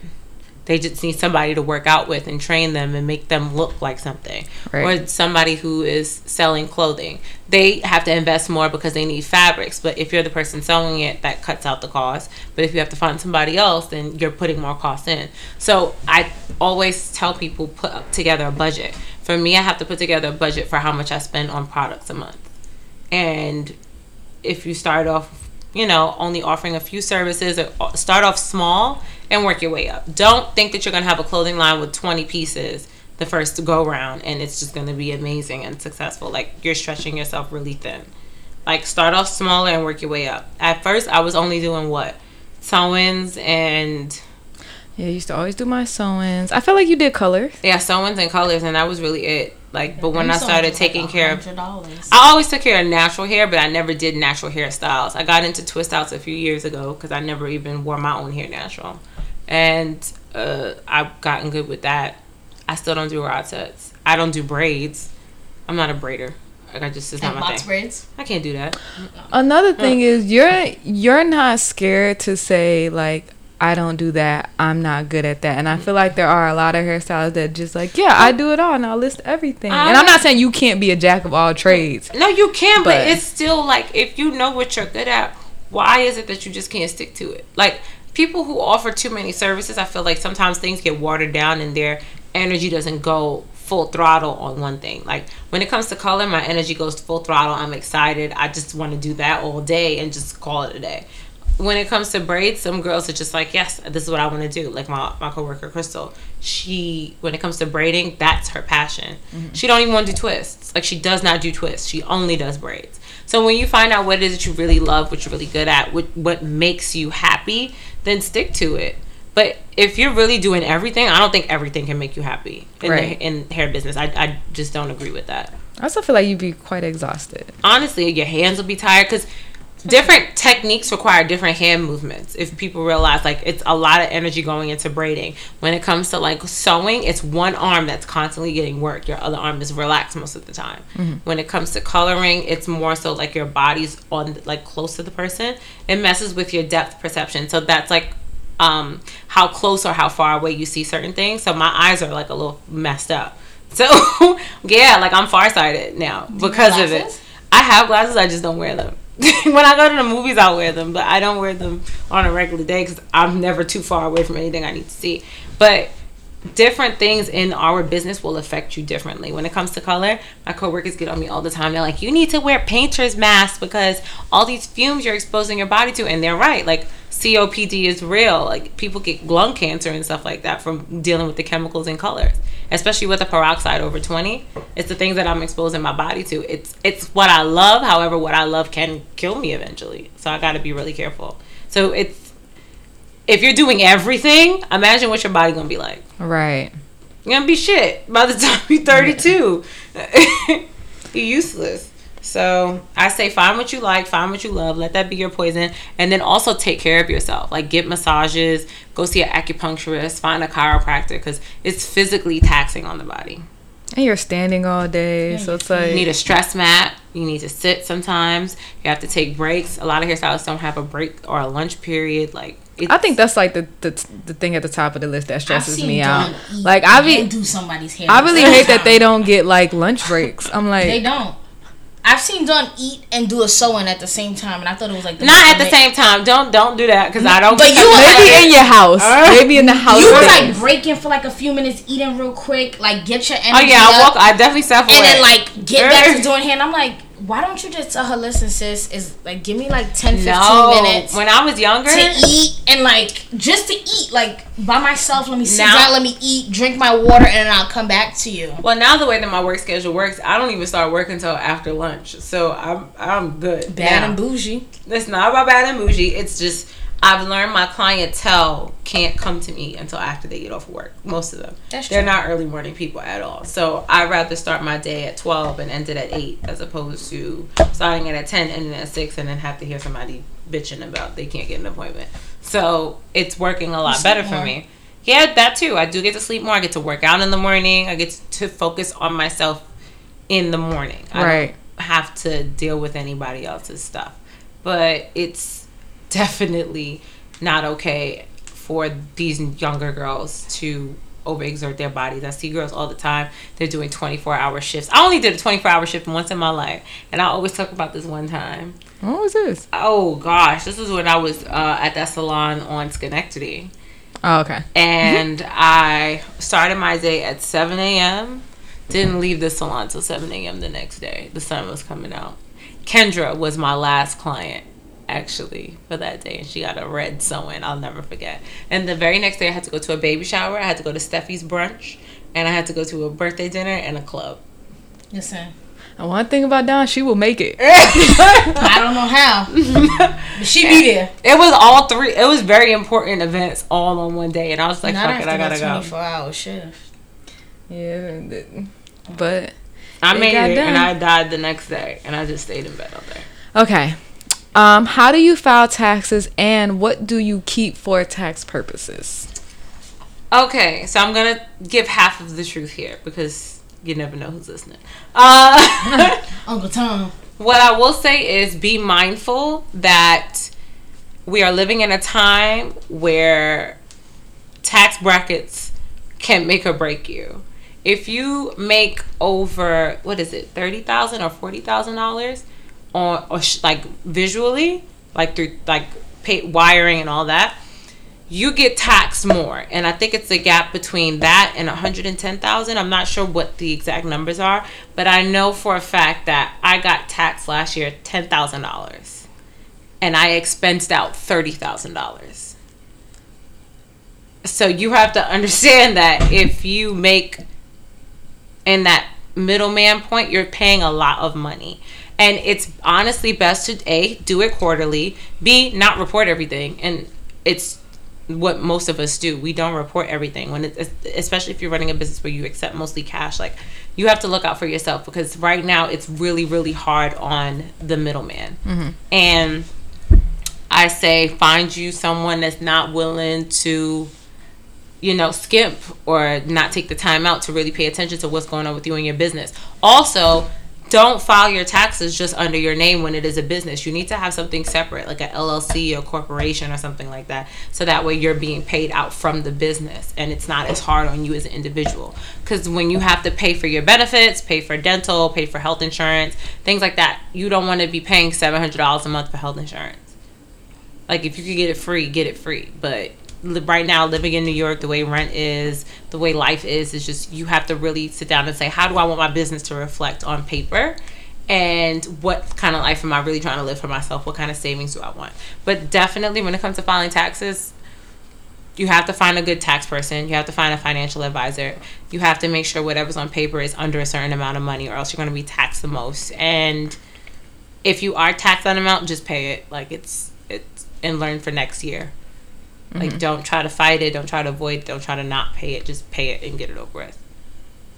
They just need somebody to work out with and train them and make them look like something. Right. or somebody who is selling clothing. They have to invest more because they need fabrics but if you're the person selling it that cuts out the cost. But if you have to find somebody else then you're putting more costs in. So i always tell people put together a budget for me i have to put together a budget for how much i spend on products a month and if you start off, you know, only offering a few services or uh, start off small and work your way up. Don't think that you're going to have a clothing line with 20 pieces the first go round and it's just going to be amazing and successful. Like you're stretching yourself really thin. Like start off smaller and work your way up. At first, I was only doing what sew-ins and Yeah, I used to always do my sew-ins. I felt like you did colors. yeah, sew-ins and colors, and that was really it. Like, but when I started taking care of I always took care of natural hair, but I never did natural hairstyles. I got into twist outs a few years ago because I never even wore my own hair natural, and uh, I've gotten good with that. I still don't do rod sets. I don't do braids. I'm not a braider. Like I just it's not and my box thing. braids. I can't do that. Another thing is you're you're not scared to say like I don't do that. I'm not good at that. And I mm-hmm. feel like there are a lot of hairstylists that just like, yeah, I do it all and I'll list everything. and I'm not saying you can't be a jack of all trades. No, you can, but, But- it's still like if you know what you're good at, why is it that you just can't stick to it? Like people who offer too many services, I feel like sometimes things get watered down and their energy doesn't go full throttle on one thing. Like when it comes to color, my energy goes full throttle. I'm excited. I just want to do that all day and just call it a day. When it comes to braids, some girls are just like, yes, this is what I want to do. Like my, my coworker Crystal, she when it comes to braiding, that's her passion. Mm-hmm. She don't even want to do twists. Like she does not do twists. She only does braids. So when you find out what it is that you really love, what you're really good at, what what makes you happy, then stick to it. But if you're really doing everything, I don't think everything can make you happy in, Right. the, in hair business. I, I just don't agree with that I also feel like you'd be quite exhausted. honestly, your hands will be tired because different techniques require different hand movements. If people realize, like, it's a lot of energy going into braiding. When it comes to like sewing, it's one arm that's constantly getting work. Your other arm is relaxed most of the time. When it comes to coloring, it's more so like your body's on like close to the person. It messes with your depth perception. So that's like um how close or how far away you see certain things. So my eyes are like a little messed up. So yeah, like I'm farsighted now because of it. I have glasses, I just don't wear them. when I go to the movies, I'll wear them, but I don't wear them on a regular day because I'm never too far away from anything I need to see. But different things in our business will affect you differently. When it comes to color, my coworkers get on me all the time. They're like, "You need to wear painter's mask because all these fumes you're exposing your body to," and they're right. Like COPD is real. Like people get lung cancer and stuff like that from dealing with the chemicals in colors, especially with the peroxide over 20. It's the things that I'm exposing my body to. It's it's what I love. However, what I love can kill me eventually. So I got to be really careful. So it's if you're doing everything, imagine what your body gonna be like. Right. You're gonna be shit by the time you're 32. you're useless. So I say find what you like, find what you love, let that be your poison, and then also take care of yourself. Like get massages, go see an acupuncturist, find a chiropractor because it's physically taxing on the body. And you're standing all day, so it's like You need a stress mat. You need to sit sometimes. You have to take breaks. A lot of hairstylists don't have a break or a lunch period. Like it's, I think that's like the, the the thing at the top of the list that stresses me out. Like I and be do somebody's hair. I really hate that they don't get like lunch breaks. I'm like They don't. I've seen Dawn eat and do a sew-in at the same time, and I thought it was like the not at the same time. Don't don't do that because I don't. But you was maybe like- in your house, maybe in the house. You was thing. like breaking for like a few minutes, eating real quick, like get your Oh energy yeah, I walk. I definitely self and then like get back to doing hair. And I'm like, why don't you just tell her, listen, sis, is like give me like 10, 15 no. minutes When I was younger, to eat and like just to eat, like by myself. Let me sit Now- down, let me eat, drink my water, and then I'll come back to you. well now the way that my work schedule works, I don't even start work until after lunch. So I'm I'm good. Bad now. and bougie. It's not about bad and bougie. It's just I've learned my clientele can't come to me until after they get off work. Most of them. That's They're not early morning people at all. So I'd rather start my day at 12 and end it at 8 as opposed to starting it at 10, ending at 6, and then have to hear somebody bitching about they can't get an appointment. So it's working a lot better for me. Yeah, that too. I do get to sleep more. I get to work out in the morning. I get to focus on myself in the morning. I don't Right. have to deal with anybody else's stuff. But it's definitely not okay for these younger girls to overexert their bodies. I see girls all the time. They're doing 24 hour shifts. I only did a 24 hour shift once in my life. And I always talk about this one time. What was this? Oh gosh, this is when I was uh, at that salon on Schenectady Oh, okay. and I started my day at 7 a.m. Didn't leave the salon till 7 a.m. the next day. The sun was coming out. Kendra was my last client, actually, for that day, and she got a red sew-in. I'll never forget. And the very next day, I had to go to a baby shower. I had to go to Steffi's brunch. and I had to go to a birthday dinner and a club. Listen, And one thing about Dawn, she will make it. I don't know how, but she be there. It was all three. It was very important events all on one day, and I was like, Not "Fuck it, I gotta that go." 24 hour shift. Yeah, but I It made got it, done. and I died the next day, and I just stayed in bed all day. okay. Um, how do you file taxes, and what do you keep for tax purposes? Okay, so I'm gonna give half of the truth here because you never know who's listening. Uh, Uncle Tom. what I will say is be mindful that we are living in a time where tax brackets can make or break you. If you make over what is it, thirty thousand or forty thousand dollars, on or sh- like visually, like through like pay- wiring and all that, you get taxed more. And I think it's the gap between that and 110,000. I'm not sure what the exact numbers are, but I know for a fact that I got taxed last year $10,000 and I expensed out $30,000. So you have to understand that if you make in that middleman point, you're paying a lot of money. And it's honestly best to A, do it quarterly, B, not report everything. And it's what most of us do. We don't report everything when it, especially if you're running a business where you accept mostly cash. Like you have to look out for yourself because right now it's really, really hard on the middleman. Mm-hmm. And I say find you someone that's not willing to you know, skimp or not take the time out to really pay attention to what's going on with you and your business. Also, don't file your taxes just under your name when it is a business. You need to have something separate, like a LLC or corporation or something like that, so that way you're being paid out from the business and it's not as hard on you as an individual. Because when you have to pay for your benefits, pay for dental, pay for health insurance, things like that, you don't want to be paying seven hundred dollars a month for health insurance. Like if you could get it free, get it free. But right now, living in New York, the way rent is, the way life is, is just you have to really sit down and say, how do I want my business to reflect on paper? And what kind of life am I really trying to live for myself? What kind of savings do I want? But definitely, when it comes to filing taxes, you have to find a good tax person. You have to find a financial advisor. You have to make sure whatever's on paper is under a certain amount of money, or else you're going to be taxed the most. And if you are taxed that amount, just pay it. Like it's it's and learn for next year. Like don't try to fight it. Don't try to avoid. it, Don't try to not pay it. Just pay it and get it over with.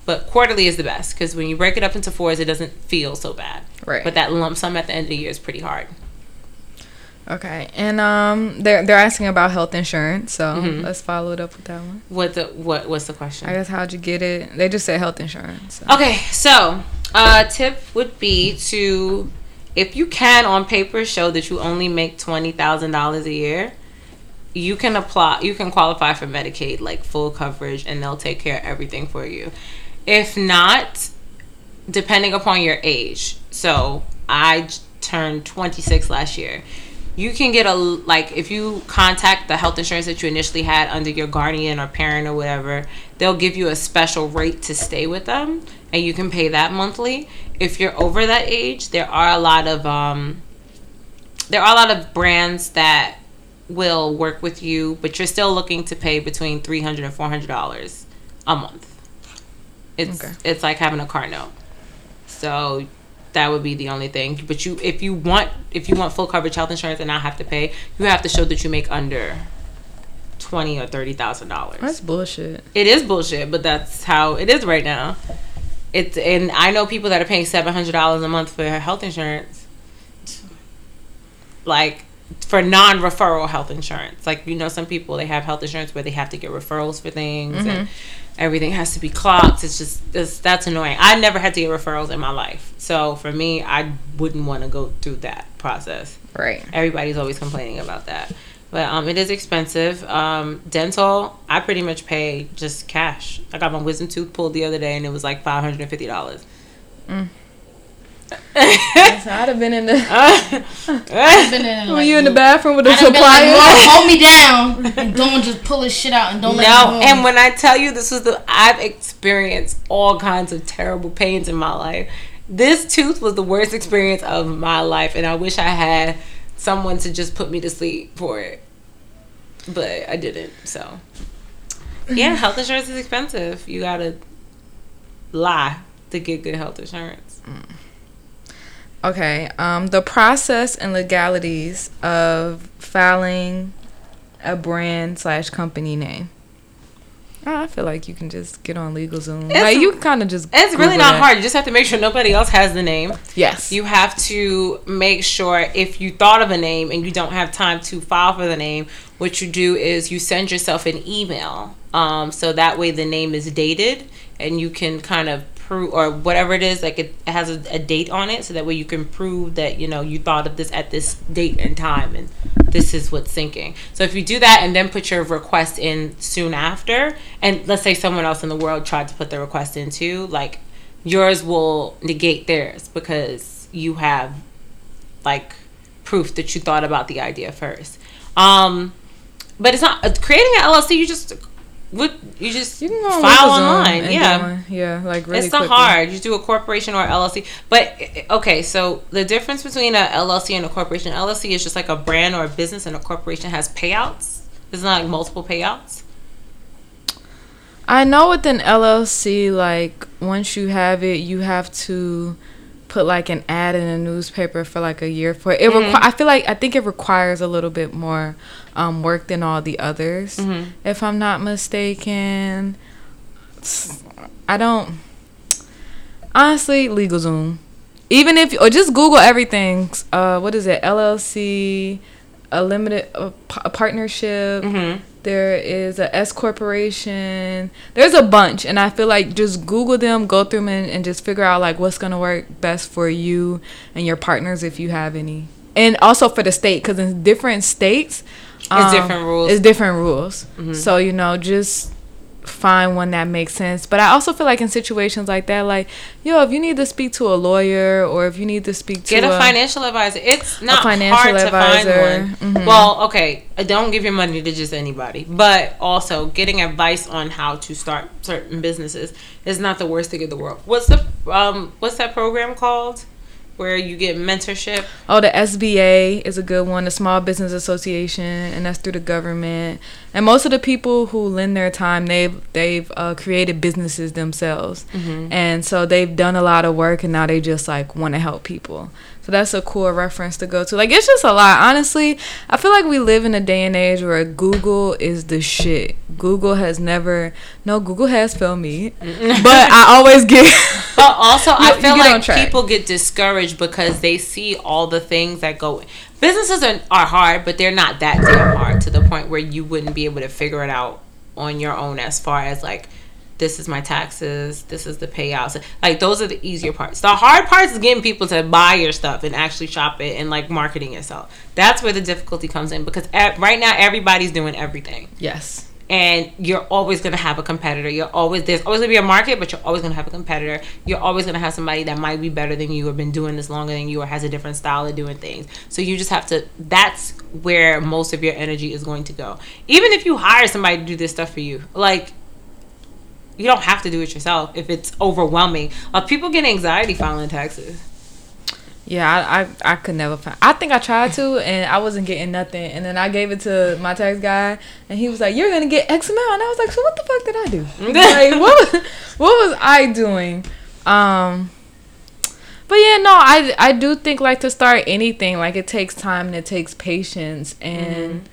But quarterly is the best because when you break it up into fours, it doesn't feel so bad. Right. But that lump sum at the end of the year is pretty hard. Okay, and um, they're they're asking about health insurance, so Mhm. let's follow it up with that one. What the what? What's the question? I guess how'd you get it? They just said health insurance. so. Okay, so a tip would be to, if you can on paper show that you only make twenty thousand dollars a year, you can apply. You can qualify for Medicaid, like full coverage, and they'll take care of everything for you. If not, depending upon your age. So i turned twenty six last year. You can get a like if you contact the health insurance that you initially had under your guardian or parent or whatever, they'll give you a special rate to stay with them, and you can pay that monthly. If you're over that age, there are a lot of um, there are a lot of brands that will work with you, but you're still looking to pay between three hundred and four hundred dollars a month. It's Okay. it's like having a car note. So that would be the only thing. But you if you want if you want full coverage health insurance and not have to pay, you have to show that you make under twenty or thirty thousand dollars. That's bullshit. It is bullshit, but that's how it is right now. It's and I know people that are paying seven hundred dollars a month for health insurance. Like for non-referral health insurance. Like you know, some people they have health insurance where they have to get referrals for things and everything has to be clocked. It's just it's, that's annoying. I never had to get referrals in my life, so for me, I wouldn't want to go through that process Right. everybody's always complaining about that but um, it is expensive um, dental i pretty much pay just cash i got my wisdom tooth pulled the other day and it was like $550 So I'd have been in the. I've been in, Were like, you in the bathroom with the I'd have been like, hold me down, and don't just pull his shit out and don't let no me move. and when i tell you this was the i've experienced all kinds of terrible pains in my life this tooth was the worst experience of my life and i wish i had someone to just put me to sleep for it but i didn't so Yeah, mm-hmm. health insurance is expensive. You gotta lie to get good health insurance. Mm. Okay. Um, the process and legalities of filing a brand slash company name. Oh, I feel like you can just get on LegalZoom. It's- like you kind of just. It's really not that. hard. You just have to make sure nobody else has the name. Yes. You have to make sure if you thought of a name and you don't have time to file for the name, what you do is you send yourself an email. Um, so that way the name is dated and you can kind of prove or whatever it is, like it has a, a date on it. So that way you can prove that, you know, you thought of this at this date and time and this is what's sinking. So if you do that and then put your request in soon after, and let's say someone else in the world tried to put their request in too, like yours will negate theirs because you have like proof that you thought about the idea first. Um, but it's not uh, creating an LLC. You just would you just You can go on file online. Yeah, one. Yeah, like really it's not quickly. hard. You do a corporation or LLC. But okay, so the difference between a LLC and a corporation, LLC is just like a brand or a business, and a corporation has payouts. It's not like multiple payouts. I know with an LLC, like once you have it, you have to put like an ad in a newspaper for like a year for it. it mm-hmm. requi- I feel like I think it requires a little bit more um, work than all the others, if I'm not mistaken. I don't honestly LegalZoom. Even if or just Google everything. Uh, what is it? LLC, a limited a, p- a partnership. There is a S corporation. There's a bunch, and I feel like just Google them, go through them, and, and just figure out like what's gonna work best for you and your partners if you have any, and also for the state because in different states, um, different rules. It's different rules. So you know, just find one that makes sense. But I also feel like in situations like that, like yo, if you need to speak to a lawyer or if you need to speak to Get a financial advisor. It's not financial hard to advisor. find one. Mhm. Well, okay, don't give your money to just anybody, but also getting advice on how to start certain businesses is not the worst thing in the world. What's the um what's that program called? Where you get mentorship? Oh, the SBA is a good one, the Small Business Association, and that's through the government. And most of the people who lend their time, they've they've uh, created businesses themselves, and so they've done a lot of work, and now they just like want to help people. So that's a cool reference to go to. Like it's just a lot. Honestly, I feel like we live in a day and age where Google is the shit. Google has never no Google has failed me, but I always get. But also, I You- you feel like people get discouraged because they see all the things that go. Businesses are, are hard, but they're not that damn hard to the point where you wouldn't be able to figure it out on your own. As far as like, this is my taxes, this is the payouts. Like those are the easier parts. The hard parts is getting people to buy your stuff and actually shop it and like marketing yourself. That's where the difficulty comes in because e- right now everybody's doing everything yes. and you're always gonna have a competitor. You're always there's always gonna be a market, but you're always gonna have a competitor. You're always gonna have somebody that might be better than you or been doing this longer than you or has a different style of doing things. So you just have to. That's where most of your energy is going to go. Even if you hire somebody to do this stuff for you, like. You don't have to do it yourself if it's overwhelming. Uh, people get anxiety filing taxes. Yeah, I, I I could never find. I think I tried to, and I wasn't getting nothing. And then I gave it to my tax guy, and he was like, "You're gonna get X amount." And I was like, "So what the fuck did I do? like, what was, what was I doing?" Um, but yeah, no, I I do think like to start anything, like it takes time and it takes patience and And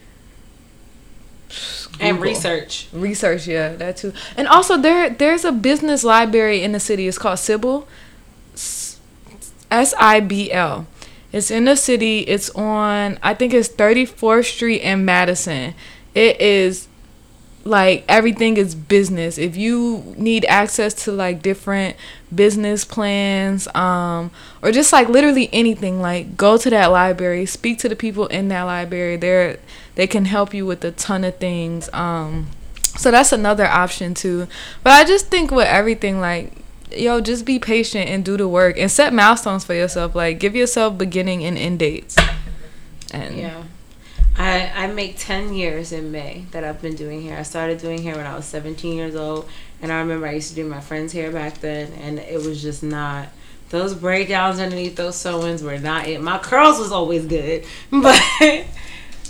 Google. research. research. Yeah, that too. And also there there's a business library in the city. It's called Sybil. S I B L. It's in the city. It's on I think it's 34th Street in Madison. It is like everything is business. If you need access to like different business plans um or just like literally anything like go to that library, speak to the people in that library. They're they can help you with a ton of things. Um so that's another option too. But I just think with everything like yo just be patient and do the work and set milestones for yourself like give yourself beginning and end dates and Yeah. I, I make 10 years in May that I've been doing hair. I started doing hair when I was 17 years old. And I remember I used to do my friend's hair back then. And it was just not. Those braid downs underneath those sew-ins were not it. My curls was always good. But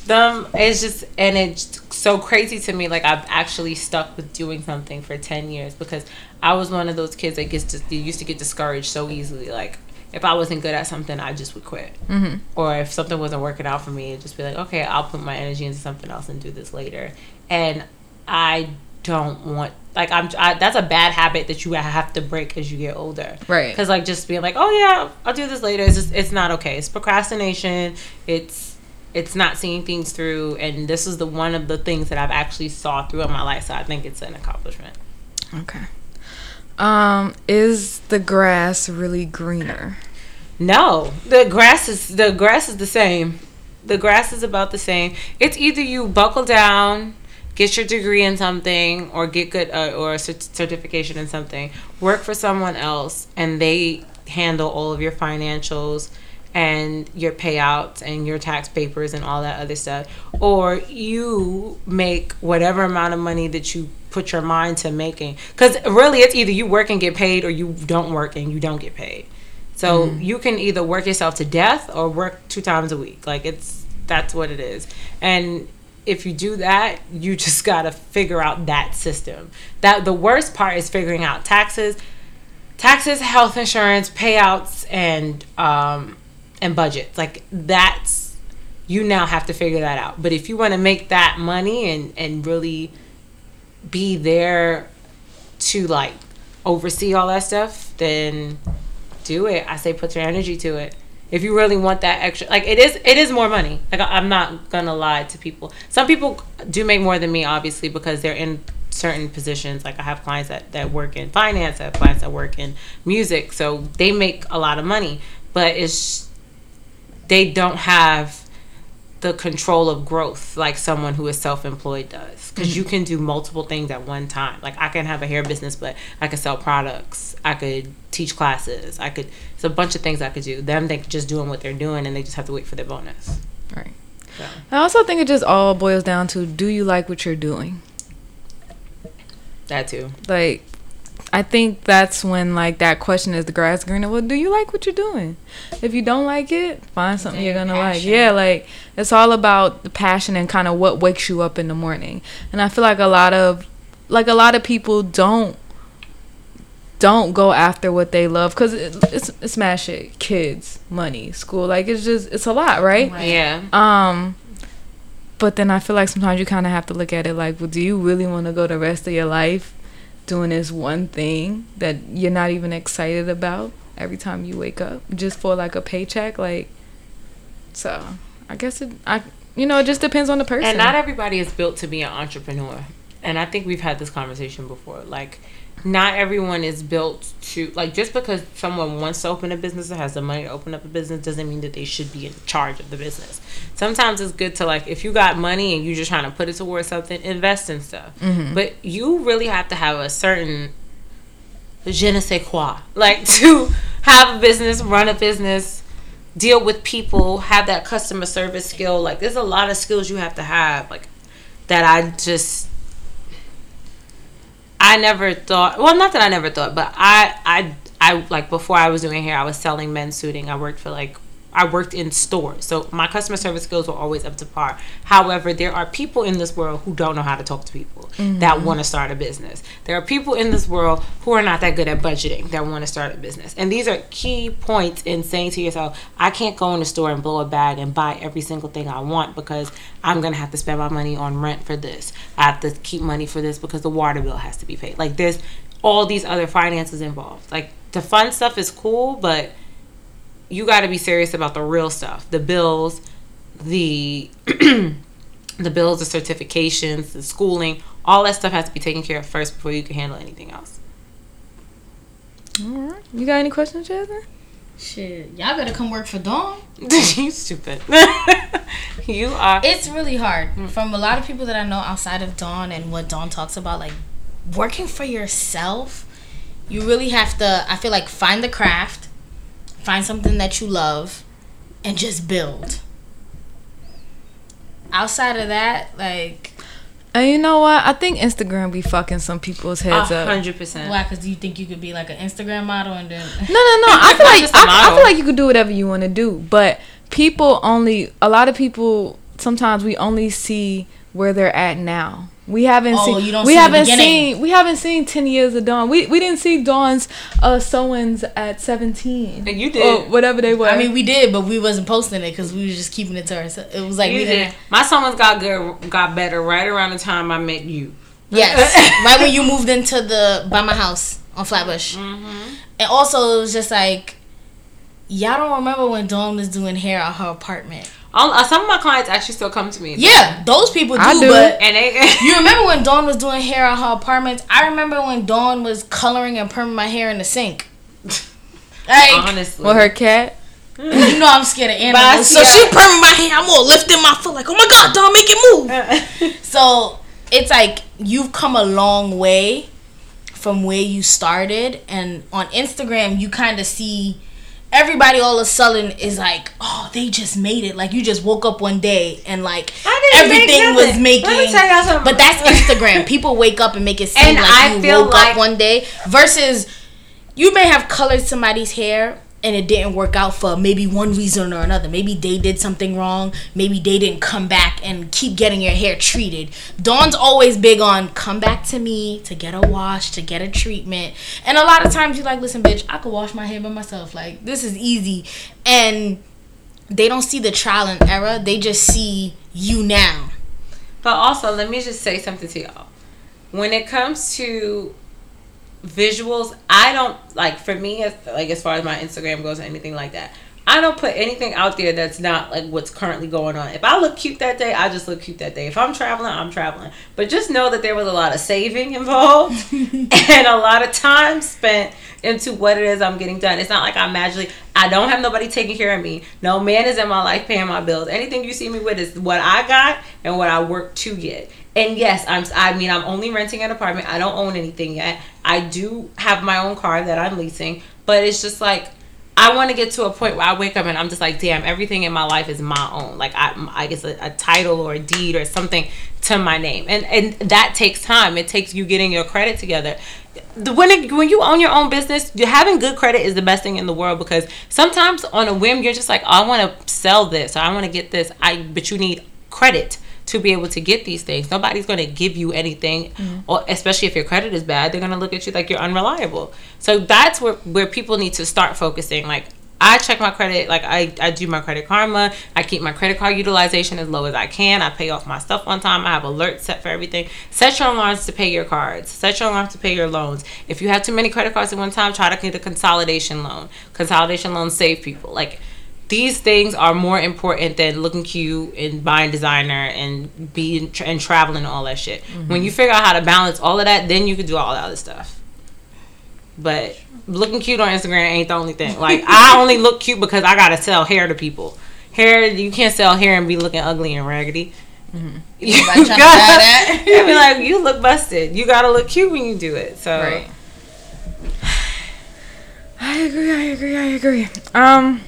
them it's just and it's so crazy to me like i've actually stuck with doing something for 10 years because i was one of those kids that gets just used to get discouraged so easily like if i wasn't good at something i just would quit. Mm-hmm. or if something wasn't working out for me it'd just be like okay i'll put my energy into something else and do this later. And i don't want like i'm I, that's a bad habit that you have to break as you get older. Right. because like just being like oh yeah i'll do this later. It's just it's not okay. It's procrastination. It's it's not seeing things through. And this is the one of the things that i've actually saw through in my life. So i think it's an accomplishment. Okay. Um, is the grass really greener? no. The grass is the grass is the same. The grass is about the same. It's either you buckle down get your degree in something or get good uh, or a cert- certification in something. Work for someone else and they handle all of your financials and your payouts and your tax papers and all that other stuff or you make whatever amount of money that you put your mind to making because really it's either you work and get paid or you don't work and you don't get paid so you can either work yourself to death or work two times a week. Like it's that's what it is. And if you do that, you just got to figure out that system. That the worst part is figuring out taxes, taxes, health insurance, payouts and um and budgets. Like that's you now have to figure that out. But if you want to make that money and and really be there to like oversee all that stuff, then do it. I say put your energy to it. If you really want that extra, like it is, it is more money. Like I'm not gonna lie to people. Some people do make more than me, obviously, because they're in certain positions. Like I have clients that that work in finance, I have clients that work in music, so they make a lot of money. But it's they don't have the control of growth like someone who is self-employed does. Because mm-hmm. you can do multiple things at one time. Like i can have a hair business but i could sell products. I could teach classes. I could it's a bunch of things i could do. Them they just doing what they're doing and they just have to wait for their bonus. Right. so. I also think it just all boils down to do you like what you're doing? that too. Like, I think that's when like that question is the grass greener. Well, do you like what you're doing? If you don't like it, find something you're gonna like. Yeah, like it's all about the passion and kind of what wakes you up in the morning. And I feel like a lot of like a lot of people don't don't go after what they love because it, it's it's smash it kids money school like it's just it's a lot right Right. yeah um, but then I feel like sometimes you kind of have to look at it like, well, do you really want to go the rest of your life doing this one thing that you're not even excited about every time you wake up just for like a paycheck? Like, so I guess it, I, you know, it just depends on the person. and not everybody is built to be an entrepreneur and i think we've had this conversation before like not everyone is built to like just because someone wants to open a business or has the money to open up a business doesn't mean that they should be in charge of the business. Sometimes it's good to like if you got money and you're just trying to put it towards something invest in stuff. Mm-hmm. But you really have to have a certain je ne sais quoi like to have a business run a business deal with people have that customer service skill. Like there's a lot of skills you have to have like that i just i never thought well not that i never thought but i i i like before i was doing hair i was selling men's suiting. I worked for like I worked in stores, so my customer service skills were always up to par. However, there are people in this world who don't know how to talk to people that mm-hmm. want to start a business. There are people in this world who are not that good at budgeting that want to start a business. And these are key points in saying to yourself, I can't go in the store and blow a bag and buy every single thing I want because I'm going to have to spend my money on rent for this. I have to keep money for this because the water bill has to be paid. Like there's all these other finances involved. Like the fun stuff is cool, but you got to be serious about the real stuff the bills the the bills the certifications the schooling all that stuff has to be taken care of first before you can handle anything else All right. You got any questions, Jasmine? Shit, y'all better come work for Dawn. you stupid you are It's really hard. From a lot of people that I know outside of Dawn and what Dawn talks about, like working for yourself, you really have to, I feel like, find the craft, find something that you love, and just build. Outside of that, like, And you know what? I think Instagram be fucking some people's heads a up. hundred percent why? Because you think you could be like an Instagram model and then. No, no, no. I feel like I, a I, I model. feel like you could do whatever you want to do, but people only a lot of people sometimes we only see where they're at now. We haven't Oh, seen you don't we see haven't seen we haven't seen 10 years of Dawn. We we didn't see Dawn's uh sew-ins at 17. And you Or did. whatever they were. I mean, we did, but we wasn't posting it because we were just keeping it to ourselves. It was like You we did. didn't. My summers got good, got better right around the time I met you. Yes, right when you moved into the by my house on Flatbush, Mm-hmm. and also it was just like y'all don't remember when Dawn was doing hair at her apartment. All, uh, some of my clients actually still come to me. Yeah, those people do, I do. but And they. You remember when Dawn was doing hair at her apartment? I remember when Dawn was coloring and perming my hair in the sink. Like, honestly. with her cat. you know I'm scared of animals. see So how- she perming my hair. I'm all lifting my foot like, oh my god, Dawn, make it move. So it's like you've come a long way from where you started, and on Instagram you kind of see everybody all of a sudden is like, oh, they just made it. Like you just woke up one day and like I didn't make everything was making. Let me tell y'all something. But that's Instagram. People wake up and make it seem And like I you woke like- up one day versus you may have colored somebody's hair and it didn't work out for maybe one reason or another. Maybe they did something wrong. Maybe they didn't come back and keep getting your hair treated. Dawn's always big on come back to me to get a wash, to get a treatment. And a lot of times you're like, listen, bitch, I could wash my hair by myself. Like, this is easy. And they don't see the trial and error. They just see you now. But also, let me just say something to y'all. When it comes to visuals, I don't like for me as like as far as my Instagram goes or anything like that. I don't put anything out there that's not like what's currently going on. If I look cute that day, I just look cute that day. If I'm traveling, I'm traveling. But just know that there was a lot of saving involved and a lot of time spent into what it is I'm getting done. It's not like I'm magically I don't have nobody taking care of me. No man is in my life paying my bills. Anything you see me with is what I got and what I work to get. And yes, I'm I mean I'm only renting an apartment. I don't own anything yet. I do have my own car that I'm leasing, but it's just like I want to get to a point where I wake up and I'm just like, damn, everything in my life is my own. Like I, I guess a, a title or a deed or something to my name, and and that takes time. It takes you getting your credit together. The, when it, when you own your own business, you having good credit is the best thing in the world because sometimes on a whim you're just like, oh, I want to sell this or I want to get this. I but you need credit to be able to get these things. Nobody's going to give you anything, mm-hmm. or especially if your credit is bad, they're going to look at you like you're unreliable. So that's where where people need to start focusing. Like I check my credit, like I I do my credit karma. I keep my credit card utilization as low as I can. I pay off my stuff on time. I have alerts set for everything. Set your alarms to pay your cards. Set your alarms to pay your loans. If you have too many credit cards at one time, try to get a consolidation loan. Consolidation loans save people. Like these things are more important than looking cute and buying designer and being and traveling and all that shit. When you figure out how to balance all of that, then you can do all the other stuff. But looking cute on Instagram ain't the only thing. Like I only look cute because I gotta sell hair to people. Hair you can't sell hair and be looking ugly and raggedy. You trying to gotta, that. be like, you look busted. You gotta look cute when you do it. So Right. I agree. I agree. I agree. Um.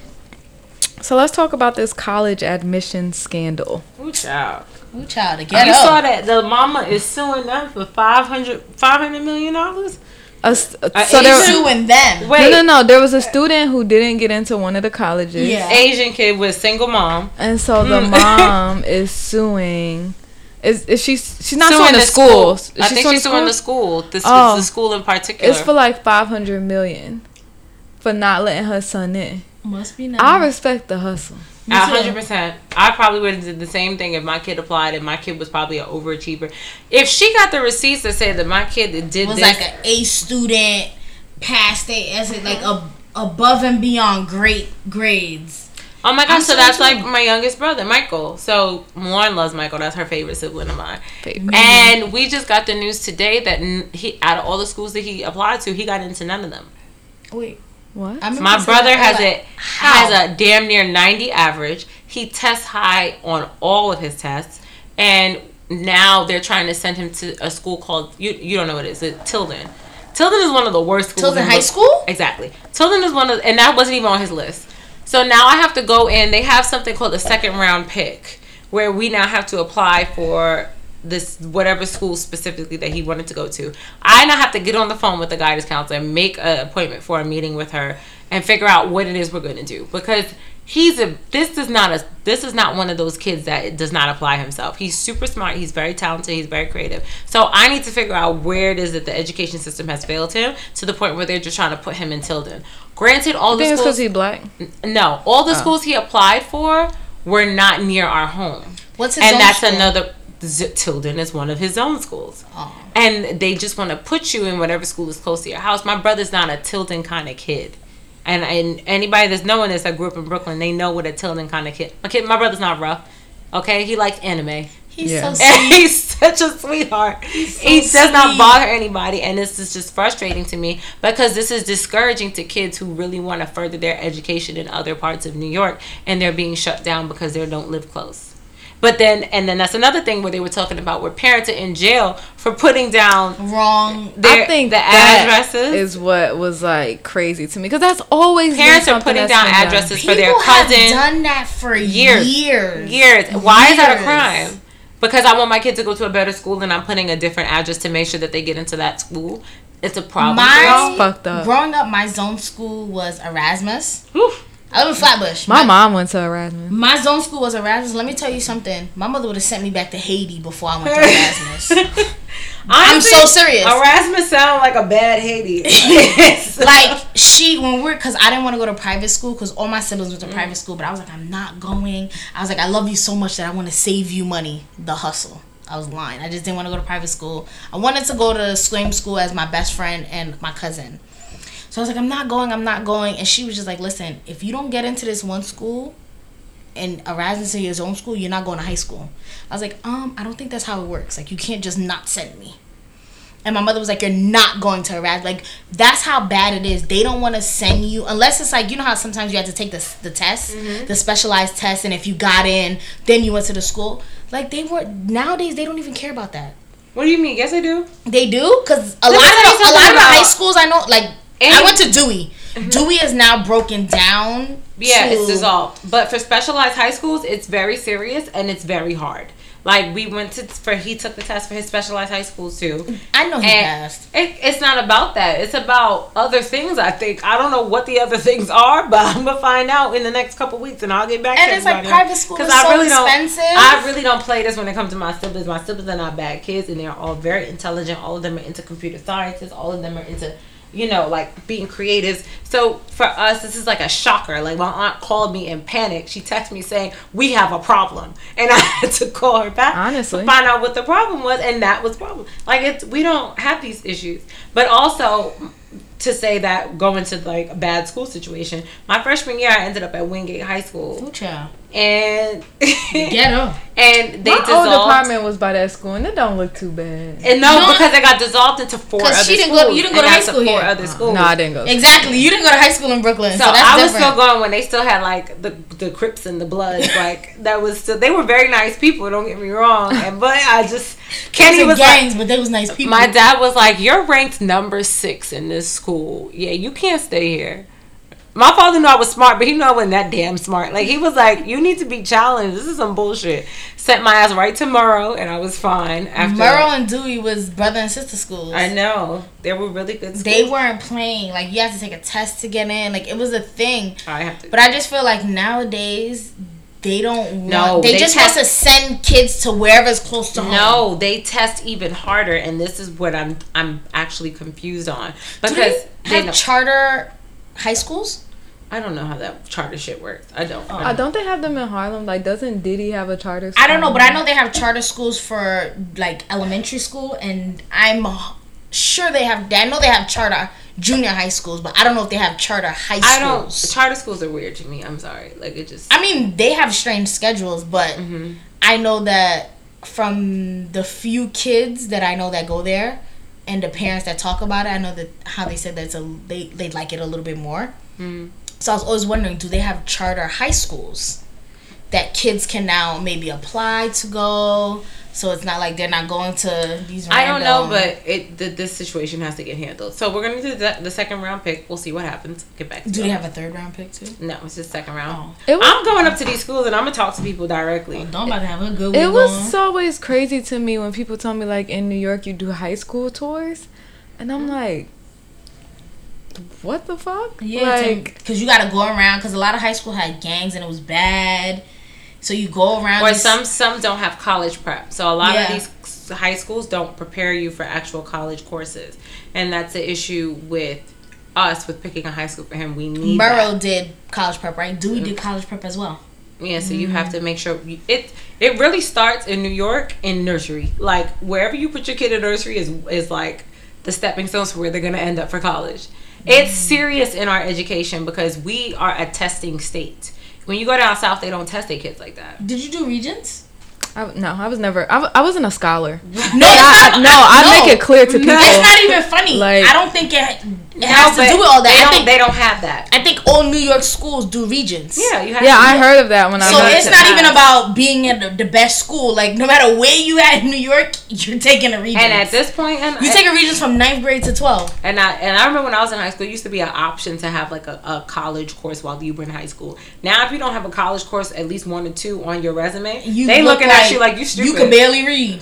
So let's talk about this college admission scandal. Ooh, child. Ooh, child, to get you up. saw that the mama is suing them for 500 500 million dollars. A s- so there, Asian- suing them. Wait, no, no, no. There was a student who didn't get into one of the colleges. Yeah. Asian kid with single mom. And so the Mm. mom is suing. Is is she? She's not Suing suing the, schools. Is I she think suing she's the suing the schools? school. This Oh. the school in particular. It's for like five hundred million for not letting her son in. Must be nice. I respect the hustle. A hundred percent. I probably would have did the same thing if my kid applied and my kid was probably an overachiever. If she got the receipts that said that my kid did was this, like an A student, passed it as it like a above and beyond great grades. oh my gosh, I'm so so that's like my youngest brother, Michael. So Lauren loves Michael. That's her favorite sibling of mine. Favorite. And we just got the news today that he, out of all the schools that he applied to, he got into none of them. Wait, What? I remember My brother that, has like, a has a damn near 90 average. He tests high on all of his tests, and now they're trying to send him to a school called you. You don't know what it is? It's Tilden. Tilden is one of the worst schools. Tilden in High the- School? Exactly. Tilden is one of, and that wasn't even on his list. So now I have to go in. They have something called a second round pick, where we now have to apply for this whatever school specifically that he wanted to go to. I now have to get on the phone with the guidance counselor, make an appointment for a meeting with her, and figure out what it is we're going to do because he's a this is not a this is not one of those kids that does not apply himself he's super smart he's very talented he's very creative so i need to figure out where it is that the education system has failed him to the point where they're just trying to put him in tilden granted all I the schools because he black. no all the Oh. schools he applied for were not near our home What's his and own that's school? another Z- tilden is one of his own schools Oh. and they just want to put you in whatever school is close to your house. My brother's not a Tilden kind of kid. And, and anybody that's knowing this that grew up in Brooklyn, they know what a Tilden kind of kid. My kid, my brother's not rough. Okay, he likes anime. He's Yeah. so And sweet. he's such a sweetheart. he does sweet. not bother anybody, and this is just frustrating to me because this is discouraging to kids who really want to further their education in other parts of New York, and they're being shut down because they don't live close. But then, and then that's another thing where they were talking about where parents are in jail for putting down Wrong. their, I think the addresses. is what was like crazy to me because that's always been Parents are putting down been done. addresses for People their have done that for Years. years. years. Why is that a crime? Because I want my kid to go to a better school and I'm putting a different address to make sure that they get into that school. It's a problem. My fucked up. growing up, my zone school was Erasmus. Whew. I live in Flatbush. My mom went to Erasmus. My zone school was Erasmus. Let me tell you something. My mother would have sent me back to Haiti before I went to Erasmus. I'm so serious. Erasmus sound like a bad Haiti. like she when we're because I didn't want to go to private school because all my siblings went to Mm. private school, but I was like, I'm not going. I was like, I love you so much that I want to save you money. The hustle. I was lying. I just didn't want to go to private school. I wanted to go to the same school as my best friend and my cousin. So I was like, I'm not going. I'm not going. And she was just like, Listen, if you don't get into this one school, and Erasmus in your own school, you're not going to high school. I was like, um, I don't think that's how it works. Like, you can't just not send me. And my mother was like, "You're not going to Erasmus. Like that's how bad it is. They don't want to send you unless it's like you know how sometimes you have to take the the test, the specialized test, and if you got in, then you went to the school. Like they were nowadays, they don't even care about that. what do you mean? Yes, I do. They do because a lot of a lot of the high schools I know, like I went to Dewey. Mm-hmm. Dewey is now broken down. Yeah, to- it's dissolved. But for specialized high schools, it's very serious and it's very hard. Like we went to for he took the test for his specialized high schools too. I know he And passed. it, it's not about that. It's about other things. I think I don't know what the other things are, but I'm gonna find out in the next couple weeks, and I'll get back. And to it's like private school 'Cause is so expensive. Don't, I really don't play this when it comes to my siblings. My siblings are not bad kids, and they're all very intelligent. All of them are into computer sciences. All of them are into you know, like being creatives. So for us, this is like a shocker. Like my aunt called me in panic. She texted me saying, "We have a problem," and I had to call her back Honestly. to find out what the problem was, and that was the problem. Like it's we don't have these issues, but also to say that going to like a bad school situation. My freshman year, I ended up at Wingate High School, Ooh, child. and Ghetto. and they My old dissolved. apartment was by that school, and it don't look too bad. And no, No. because they got dissolved into four 'Cause other she didn't schools. go- you didn't go to high that's the school four here. other schools. No, I didn't go. Exactly. You didn't go to high school in Brooklyn, so, So that's I was different. still going when they still had like the the Crips and the Bloods. Like that was still they were very nice people. Don't get me wrong. And but I just Kenny They was was like, gangs, but they was nice people. my dad was like, "You're ranked number six in this school. Yeah, you can't stay here." My father knew I was smart, but he knew I wasn't that damn smart. Like he was like, "You need to be challenged. This is some bullshit." Sent my ass right to Murrow, and I was fine after. Murrow and Dewey was brother and sister schools. I know they were really good. Schools. They weren't playing. Like you had to take a test to get in. Like it was a thing. I have to. But I just feel like nowadays they don't want. No, they, they just test- want to send kids to wherever's close to home. No, they test even harder, and this is what I'm I'm actually confused on Do because they they have don't- charter high schools? I don't know how that charter shit works. I don't. Uh, don't they have them in Harlem? Like, doesn't Diddy have a charter? School? I don't know, but I know they have charter schools for like elementary school, and I'm sure they have. I know they have charter junior high schools, but I don't know if they have charter high schools. I don't. Charter schools are weird to me. I'm sorry. Like it just. I mean, they have strange schedules, but Mm-hmm. I know that from the few kids that I know that go there, and the parents that talk about it, I know that how they said that's a they they like it a little bit more. Mm-hmm. So I was always wondering, do they have charter high schools that kids can now maybe apply to go? So it's not like they're not going to these. I don't know, but it the, this situation has to get handled. So we're gonna do the, the second round pick. We'll see what happens. Get back. To do it. they have a third round pick too? No, it's just second round. Oh. It was, I'm going up to these schools and I'm gonna talk to people directly. Don't about to have a good. it was going. always crazy to me when people tell me like in New York you do high school tours, and I'm like, what the fuck? Yeah, like because you got to go around. Because a lot of high school had gangs and it was bad. So you go around. Or some some don't have college prep. So a lot Yeah. of these high schools don't prepare you for actual college courses, and that's the issue with us with picking a high school for him. We need that. Did college prep, right? Dewey mm-hmm. did college prep as well. Yeah, so you mm-hmm. have to make sure you, it it really starts in New York in nursery. Like wherever you put your kid in nursery is is like the stepping stones for where they're gonna end up for college. It's mm. serious in our education because we are a testing state. When you go down south, they don't test their kids like that. Did you do Regents? I, no, I was never. I, w- I wasn't a scholar. No, I, I- no, I No. make it clear to people. It's not even funny. Like- I don't think it, it has to do with all that. I don't. think, they don't have that. I think all New York schools do Regents. Yeah, you have. Yeah, to, I heard of that when I So it's not even about being at the, the best school. Like no matter where you at in New York, you're taking a Regents. And at this point, and you take a Regents from ninth grade to twelve. And I and I remember when I was in high school, it used to be an option to have like a, a college course while you were in high school. Now, if you don't have a college course, at least one or two on your resume, You they look looking at you like you stupid. You can barely read.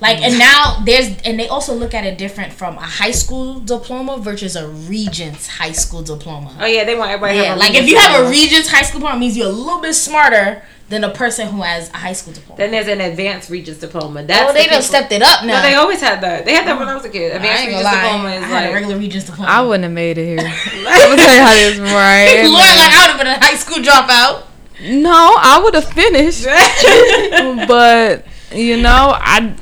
Like and mm. now there's and they also look at it different from a high school diploma versus a Regents high school diploma. oh yeah, they want everybody. to Yeah, have a like if Regents you have a. Regents high school diploma, it means you're a little bit smarter than a person who has a high school diploma. then there's an advanced Regents diploma. Oh, That's oh, they the done stepped it up now. No, they always had that. They had that when I was a kid. I Advanced ain't Regents gonna lie. diploma I is had a like. regular Regents diploma. I wouldn't have made it here. I'm gonna tell you how this right. Lord, like I would have been a high school dropout. No, I would have finished, but you know, I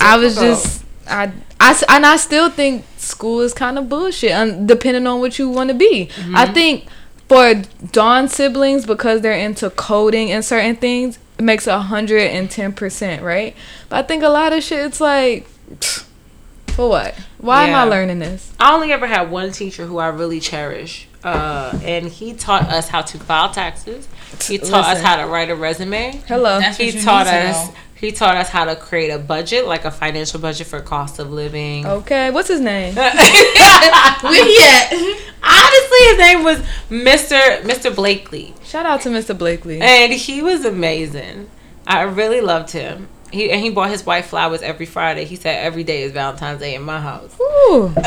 I was just I I and I still think school is kind of bullshit, and depending on what you want to be. I think for Dawn siblings because they're into coding and certain things, it makes a hundred and ten percent right. But I think a lot of shit, it's like, for what? Why am I learning this? I only ever had one teacher who I really cherish, uh, and he taught us how to file taxes. He taught us how to write a resume. Hello. That's he taught need to us he taught us how to create a budget like a financial budget for cost of living Okay, what's his name? we he at? honestly his name was mr mr blakely Shout out to Mr. Blakely. and he was amazing i really loved him he and he bought his wife flowers every friday he said every day is valentine's day in my house Ooh,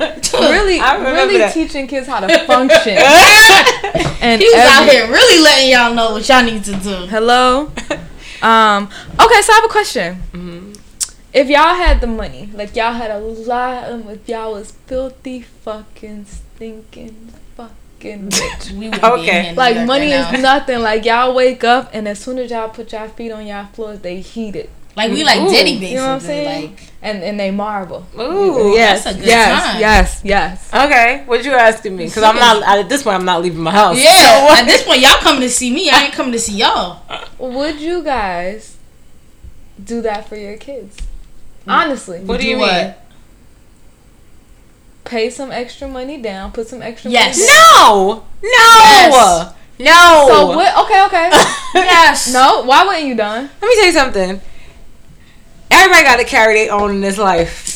really, I remember really that. teaching kids how to function. and He was out here really letting y'all know what y'all need to do. Hello. Um. Okay, so I have a question. Mm-hmm. If y'all had the money, like y'all had a lot, of, if y'all was filthy, fucking, stinking, fucking rich, We would Okay. in here in New like money right is nothing. Like y'all wake up and as soon as y'all put y'all feet on y'all floors, they heat it, Like we like Ooh, Diddy you basically. you know what I'm saying? Like and and they marble. Ooh, yes, that's a good yes, time. yes, yes. okay what you asking me because i'm not at this point i'm not leaving my house yeah. So At this point, y'all coming to see me. I ain't coming to see y'all. Would you guys do that for your kids? Honestly, what do you Do mean what? Pay some extra money down, put some extra Yes. money down. no no Yes. no So what? Okay, okay. Yes. no, why wouldn't you done? Let me tell you something. Everybody got to carry their own in this life.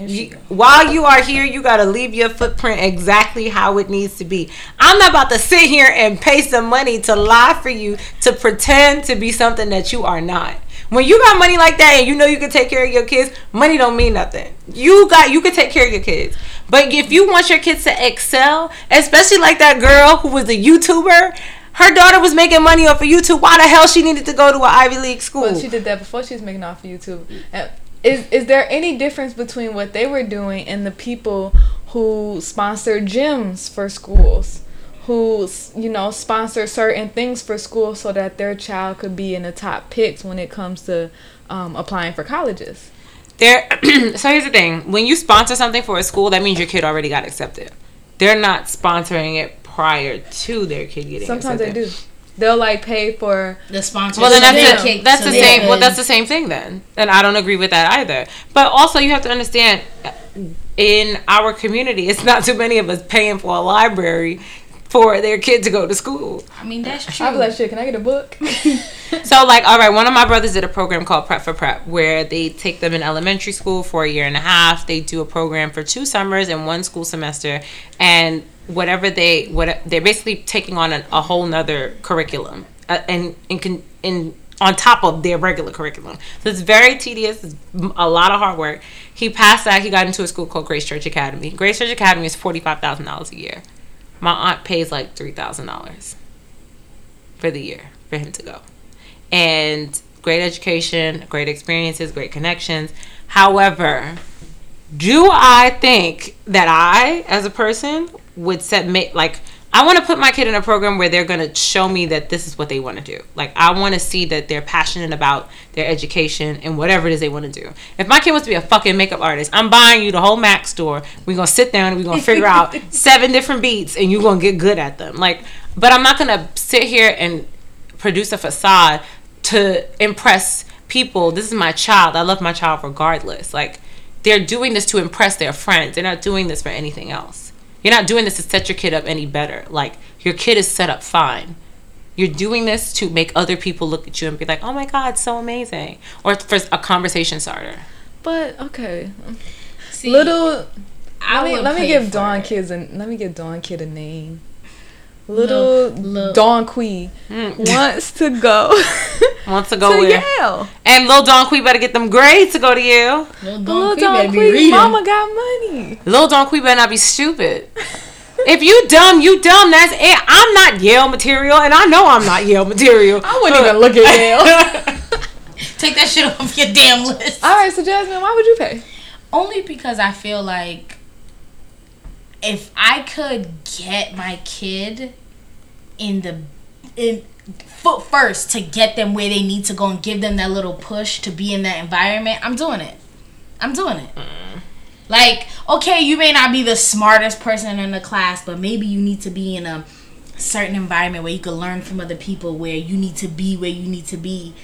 You, while you are here, you got to leave your footprint exactly how it needs to be. I'm not about to sit here and pay some money to lie for you to pretend to be something that you are not. When you got money like that and you know you can take care of your kids, money don't mean nothing. You got you can take care of your kids. But if you want your kids to excel, especially like that girl who was a YouTuber, her daughter was making money off of YouTube. Why the hell she needed to go to an Ivy League school? Well, she did that before she was making off of YouTube. Is is there any difference between what they were doing and the people who sponsor gyms for schools, who you know sponsor certain things for school so that their child could be in the top picks when it comes to um, applying for colleges? There. so here's the thing: when you sponsor something for a school, that means your kid already got accepted. They're not sponsoring it prior to their kid getting accepted. Sometimes they do. They'll like pay for The sponsor. Well, then Yeah. that's the, that's the same. Well, that's the same thing then, and I don't agree with that either. But also, you have to understand, in our community, it's not too many of us paying for a library for their kid to go to school. I mean, that's true. I'll be like, shit, can I get a book? So, like, all right, one of my brothers did a program called Prep for Prep, where they take them in elementary school for a year and a half. They do a program for two summers and one school semester, and whatever they what they're basically taking on an, a whole nother curriculum, uh, and in con- in on top of their regular curriculum. So it's very tedious. It's a lot of hard work. He passed that. He got into a school called Grace Church Academy. Grace Church Academy is forty five thousand dollars a year. My aunt pays like three thousand dollars for the year for him to go, and great education, great experiences, great connections. However, do I think that I, as a person, would ma- like I want to put my kid in a program where they're going to show me that this is what they want to do. Like I want to see that they're passionate about their education and whatever it is they want to do. If my kid wants to be a fucking makeup artist, I'm buying you the whole Mac store. We're going to sit down and we're going to figure out seven different beats and you're going to get good at them. Like but I'm not going to sit here and produce a facade to impress people. This is my child. I love my child regardless. Like they're doing this to impress their friends. They're not doing this for anything else. You're not doing this to set your kid up any better. Like your kid is set up fine. You're doing this to make other people look at you and be like, "Oh my god, so amazing," or for a conversation starter. But okay, See, little. I Let me let me give for Dawn it. kids and let me give Dawn kid a name. Little Lil- Dawn Quee mm. wants to go Wants to go to where? Yale. And little Don Quee better get them grades to go to Yale. Little Don Quee Dawn better be Quee, mama got money. Little Don Quee better not be stupid. if you dumb, you dumb. That's it. I'm not Yale material, and I know I'm not Yale material. I wouldn't even look at Yale. Take that shit off your damn list. All right, so Jasmine, why would you pay? Only because I feel like if I could get my kid in the in foot first to get them where they need to go and give them that little push to be in that environment, I'm doing it. I'm doing it. Mm. Like, okay, you may not be the smartest person in the class, but maybe you need to be in a certain environment where you can learn from other people where you need to be where you need to be.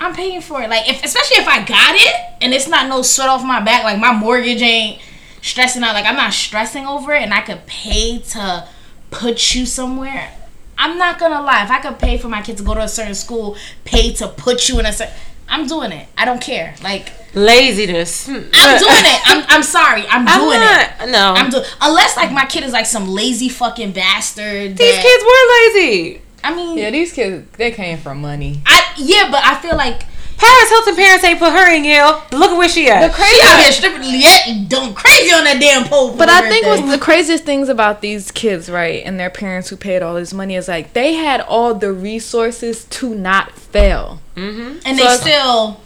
I'm paying for it. Like if especially if I got it and it's not no sweat off my back, like my mortgage ain't stressing out, like I'm not stressing over it and I could pay to put you somewhere. I'm not gonna lie. If I could pay for my kid to go to a certain school, pay to put you in a certain I'm doing it. I don't care. Like Laziness. I'm doing it. I'm I'm sorry. I'm I'm doing it. No. I'm doing unless like my kid is like some lazy fucking bastard. These that- kids were lazy. I mean, Yeah, these kids they came from money. I yeah, but I feel like Paris Hilton parents ain't put her in Yale. Look at where she at. The crazy she out here stripping yet and doing crazy on that damn pole. But I think birthday. what's the craziest things about these kids, right, and their parents who paid all this money is like they had all the resources to not fail, mm-hmm. and so they still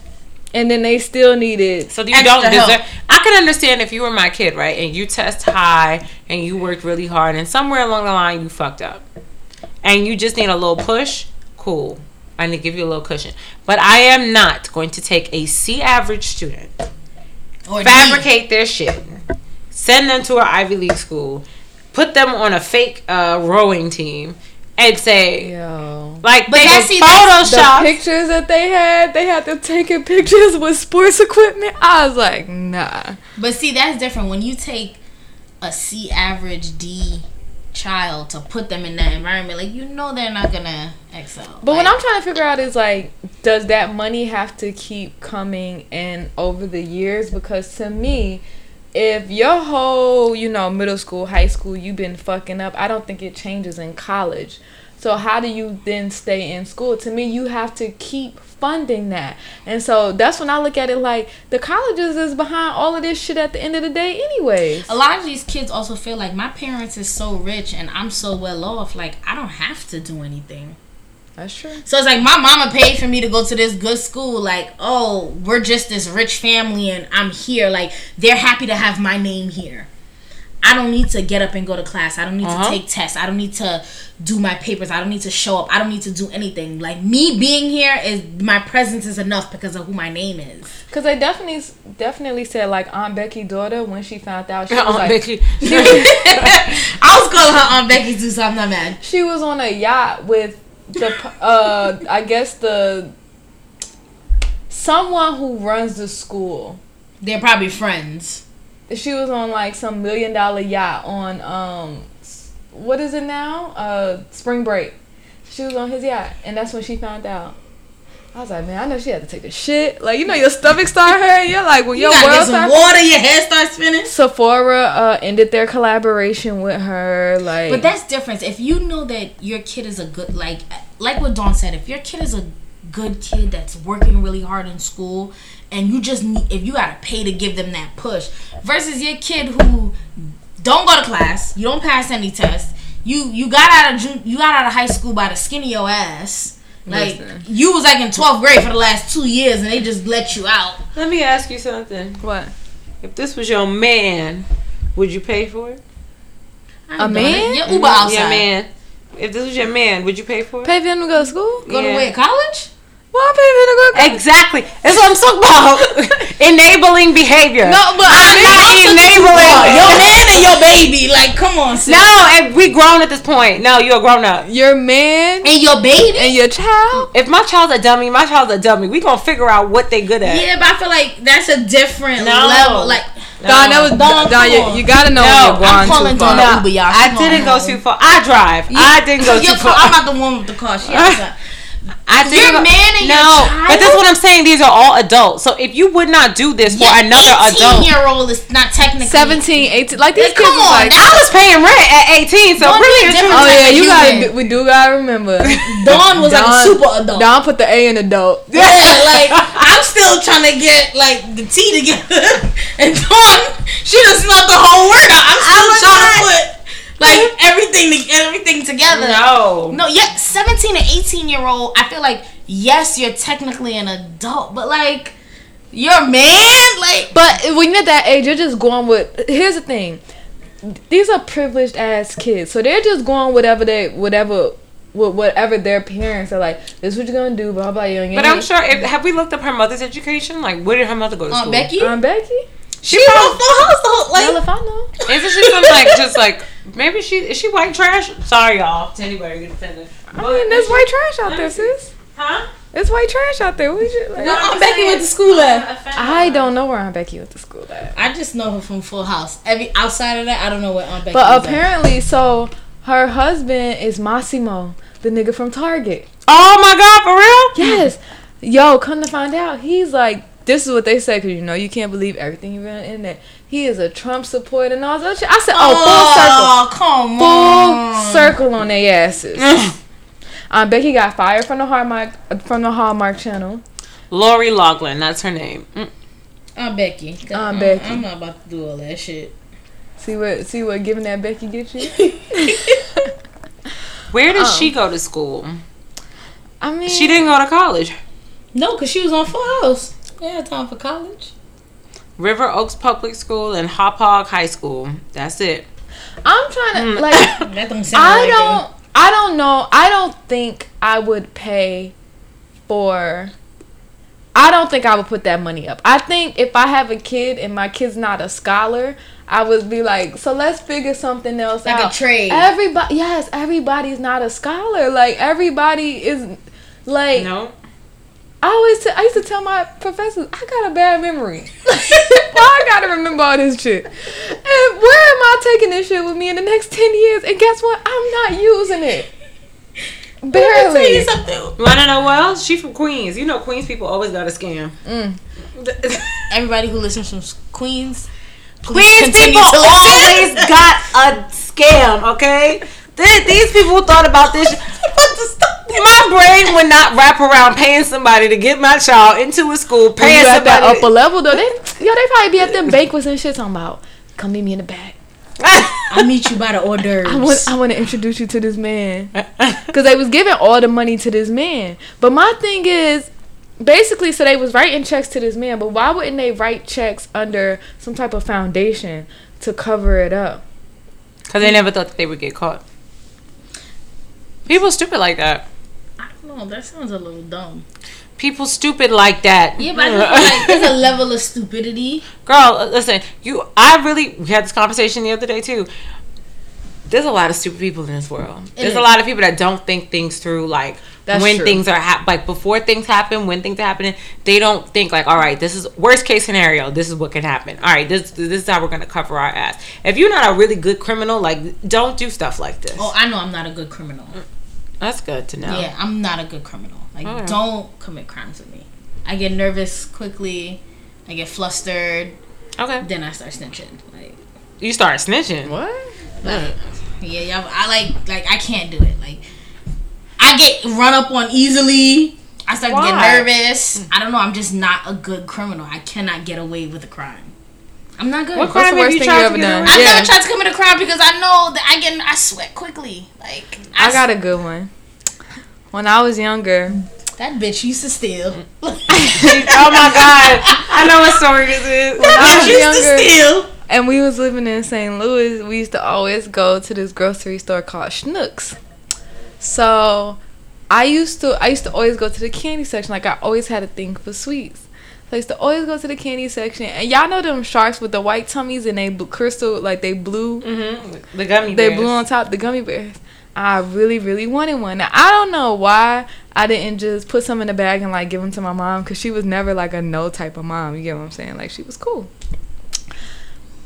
and then they still needed. So you Extra don't help. deserve. I can understand if you were my kid, right, and you test high and you worked really hard, and somewhere along the line you fucked up, and you just need a little push. Cool, I need to give you a little cushion. But I am not going to take a C average student, or fabricate their shit, send them to an Ivy League school, put them on a fake uh, rowing team, and say Yo. like But they that's- see, that's- The pictures that they had, they had them taking pictures with sports equipment. I was like, nah. But see, that's different when you take a C average D child to put them in that environment. Like you know they're not gonna excel. But what I'm trying to figure out is like, does that money have to keep coming in over the years? Because to me, if your whole, you know, middle school, high school, you've been fucking up, I don't think it changes in college. So how do you then stay in school? To me, you have to keep funding that. And so that's when I look at it like the colleges is behind all of this shit at the end of the day anyways. a lot of these kids also feel like my parents is so rich and I'm so well off. Like I don't have to do anything. That's true. So it's like my mama paid for me to go to this good school. Like, oh, we're just this rich family and I'm here. Like, they're happy to have my name here. I don't need to get up and go to class. I don't need Uh-huh. to take tests. I don't need to do my papers. I don't need to show up. I don't need to do anything. Like me being here is my presence is enough because of who my name is. Cause I definitely definitely said like Aunt Becky's daughter when she found out she was Aunt like Becky. I was calling her Aunt Becky too, so I'm not mad. she was on a yacht with the uh I guess the someone who runs the school. They're probably friends. She was on like some million dollar yacht on um what is it now? Uh spring break. She was on his yacht and that's when she found out. I was like, man, I know she had to take a shit. Like, you know, your stomach start hurting. You're like, when You your gotta world get some water. Your head starts spinning. Sephora uh, ended their collaboration with her. Like, But that's different. If you know that your kid is a good like like what Dawn said, if your kid is a good kid that's working really hard in school, and you just need if you gotta pay to give them that push, versus your kid who don't go to class, you don't pass any tests, you you got out of jun- you got out of high school by the skin of your ass. Like Listen. you was like in twelfth grade for the last two years, and they just let you out. Let me ask you something. What? If this was your man, would you pay for it? A man? Your Uber outside. Your man. If this was your man, would you pay for it? Pay for him to go to school? Go to Yeah. where? College? Well, I'm paying for him to go to. Exactly. That's what I'm talking about. Enabling behavior. No, but I'm not enabling. your man and your baby. Like, come on, sis. No, and we grown at this point. No, you're a grown up. Your man And your baby. and your child? If my child's a dummy, my child's a dummy. We gonna figure out what they good at. yeah, but I feel like that's a different No. level. Like, Don, that was Don, Don. come you, you gotta know No, you're I'm calling too far. Uber, y'all. I didn't go home. too far. I drive. I didn't go too far. car- I'm not the one with the car. She outside. I didn't Your go- man and your no, child? but that's what I'm saying. These are all adults. So if you would not do this for Your another 18 adult, year old is not technically 17, 18. Like these Like, kids come on, like. I was paying rent at 18. So Don't really, it's different. Oh yeah, type of you gotta. We do gotta remember. Dawn was like a super adult. Don put the A in adult. Yeah, like I'm still trying to get like the T together, and Dawn, she just smelled the whole workout. I'm still was trying not- to put like everything everything together. No. No, yeah, 17 and 18 year old, I feel like, yes, you're technically an adult, but like, you're a man, like, But when you're at that age, you're just going with. Here's the thing: these are privileged ass kids, so they're just going whatever they whatever. wh- Whatever their parents are like, this is what you're gonna do, blah blah. You ain't But I'm sure. If, have we looked up her mother's education? Like, where did her mother go to Aunt school? Becky, Aunt Becky. She she's on probably, Full House, the whole, Well, like, if I know. isn't she some like just like maybe she is she white trash? Sorry y'all. To anybody who get offended. I mean, there's white trash out there, sis. Huh? There's white trash out there. What you, like, Where Aunt Becky went to school at? I don't know where Aunt Becky went to school at. I just know her from Full House. Every outside of that, I don't know where Aunt Becky. But was at. apparently, so her husband is Mossimo, the nigga from Target. Oh my god, for real? Yes. Yo, come to find out, he's like, this is what they say, because you know, you can't believe everything you read on the internet. He is a Trump supporter and all that shit. I said, oh, oh, come full on, circle. Full circle on their asses. um, Becky got fired from the Hallmark from the Hallmark channel. Lori Loughlin, that's her name. Mm. Aunt Becky. Aunt I'm- Becky. I'm not about to do all that shit. See what see what giving that Becky get you? Where did Oh. she go to school? I mean, She didn't go to college. No, cause she was on Full House. Yeah, time for college. River Oaks Public School and Hauppauge High School. That's it. I'm trying to Mm. like. That don't sound I like don't. I don't know. I don't think I would pay for. I don't think I would put that money up. I think if I have a kid and my kid's not a scholar, I would be like, so let's figure something else out. Like a trade. Everybody, yes, everybody's not a scholar. Like everybody is, like No. I always, t- I used to tell my professors, I got a bad memory. Why I gotta remember all this shit? And where am I taking this shit with me in the next ten years? And guess what? I'm not using it. Let me tell Barely. you something. Wanna know what else? She from Queens. You know Queens people always got a scam. Mm. Everybody who listens from Queens, please Queens people always got a scam, okay? Th- These people thought about this. My brain would not wrap around paying somebody to get my child into a school, paying you at that somebody. upper level though, they yo, they probably be at them banquets and shit talking about, come meet me in the back. I'll meet you by the hors d'oeuvres. I want, I want to introduce you to this man. Because they was giving all the money to this man. But my thing is, basically, so they was writing checks to this man. But why wouldn't they write checks under some type of foundation to cover it up? Because they never thought that they would get caught. People stupid like that. I don't know. That sounds a little dumb. People stupid like that. Yeah, but I just feel like there's a level of stupidity. Girl, uh, listen, you. I really we had this conversation the other day too. There's a lot of stupid people in this world. There's is. a lot of people that don't think things through. Like That's when true. things are hap- like before things happen, when things are happening, they don't think like, all right, this is worst case scenario. This is what can happen. All right, this this is how we're gonna cover our ass. If you're not a really good criminal, like don't do stuff like this. Oh, I know I'm not a good criminal. Mm. That's good to know. Yeah, I'm not a good criminal. Like, Alright. don't commit crimes with me. I get nervous quickly. I get flustered. Okay. Then I start snitching. Like, You start snitching. What? like yeah, yeah. I like, like, I can't do it. Like, I get run up on easily. I start to get nervous. I don't know. I'm just not a good criminal. I cannot get away with a crime. I'm not good. What What's crime the have you thing tried you ever done? I've Yeah. never tried to commit a crime because I know that I get I sweat quickly. Like I got a good one. When I was younger, that bitch used to steal. oh my god, I know what story this is. when I was used younger, to steal. and we was living in St. Louis, we used to always go to this grocery store called Schnucks. So I used to I used to always go to the candy section. Like I always had a thing for sweets. So I used to always go to the candy section. And y'all know them sharks with the white tummies and they bl- crystal like they blue Mm-hmm. The gummy they bears. blew on top the gummy bears. I really, really wanted one. Now I don't know why I didn't just put some in the bag and like give them to my mom because she was never like a no type of mom. You get what I'm saying? Like she was cool.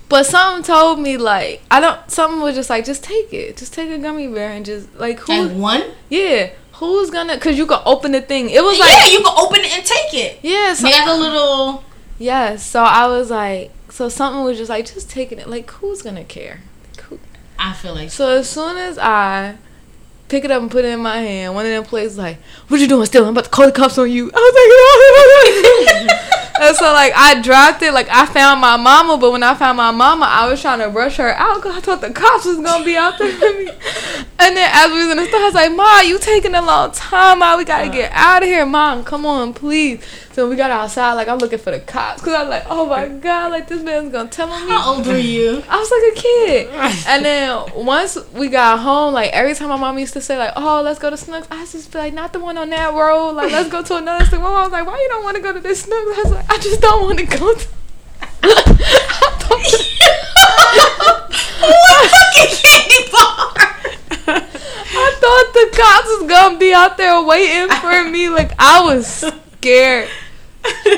But something told me like I don't. Something was just like just take it, just take a gummy bear and just like who? And one. yeah, who's gonna? Cause you could open the thing. It was like yeah, you can open it and take it. yeah. So got the little. yes. So I was like, so something was just like just taking it. Like who's gonna care? Like, who, I feel like So as soon as I pick it up and put it in my hand, one of them plays like, "What you doing still? I'm about to call the cops on you." I was like, and so like I dropped it. Like I found my mama, but when I found my mama, I was trying to rush her out because I thought the cops was gonna be out there for me. And then as we was in the store, I was like, "Ma, you taking a long time, Ma. We gotta uh-huh. get out of here, Mom. Come on, please." So we got outside. Like I'm looking for the cops because I was like, "Oh my god, like this man's gonna tell on me." how old were you? I was like a kid. And then once we got home, like every time my mom used to say like, "Oh, let's go to Schnucks," I just be like, "Not the one on that road. Like, let's go to another Schnucks." My mom was like, "Why you don't want to go to this Schnucks?" I was like, "I just don't want to go." To- I thought the cops was gonna be out there waiting for me. Like I was scared.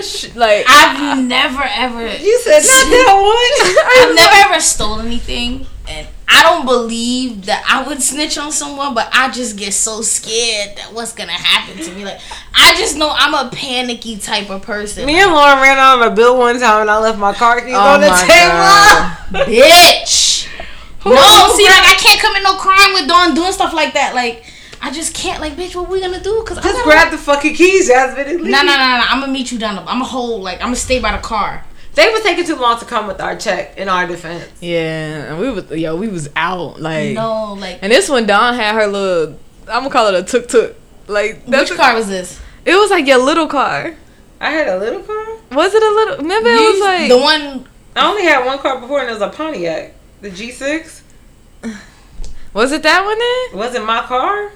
Sh- like I've never ever. You said not that one. I've never ever stole anything, and I don't believe that I would snitch on someone. But I just get so scared that what's gonna happen to me. Like I just know I'm a panicky type of person. one. Me and Lauren ran out of a bill one time and I left my car keys Oh on the table. bitch. no, see, like I can't commit no crime with Dawn doing stuff like that. Like I just can't. Like, bitch, what we gonna do? Cause I Just gotta- grab the fucking keys, Jasmine. and leave. No, no, no, no. I'm gonna meet you down. The, I'm gonna hold. Like I'm gonna stay by the car. They were taking too long to come with our check in our defense. yeah, and we was yo, we was out like. No, like And this one, Dawn had her little. I'm gonna call it a tuk tuk. Like that's which car was this? It was like your little car. I had a little car. Was it a little? Remember it was like the one. I only had one car before, and it was a Pontiac, the G6. Was it that one then? It wasn't my car.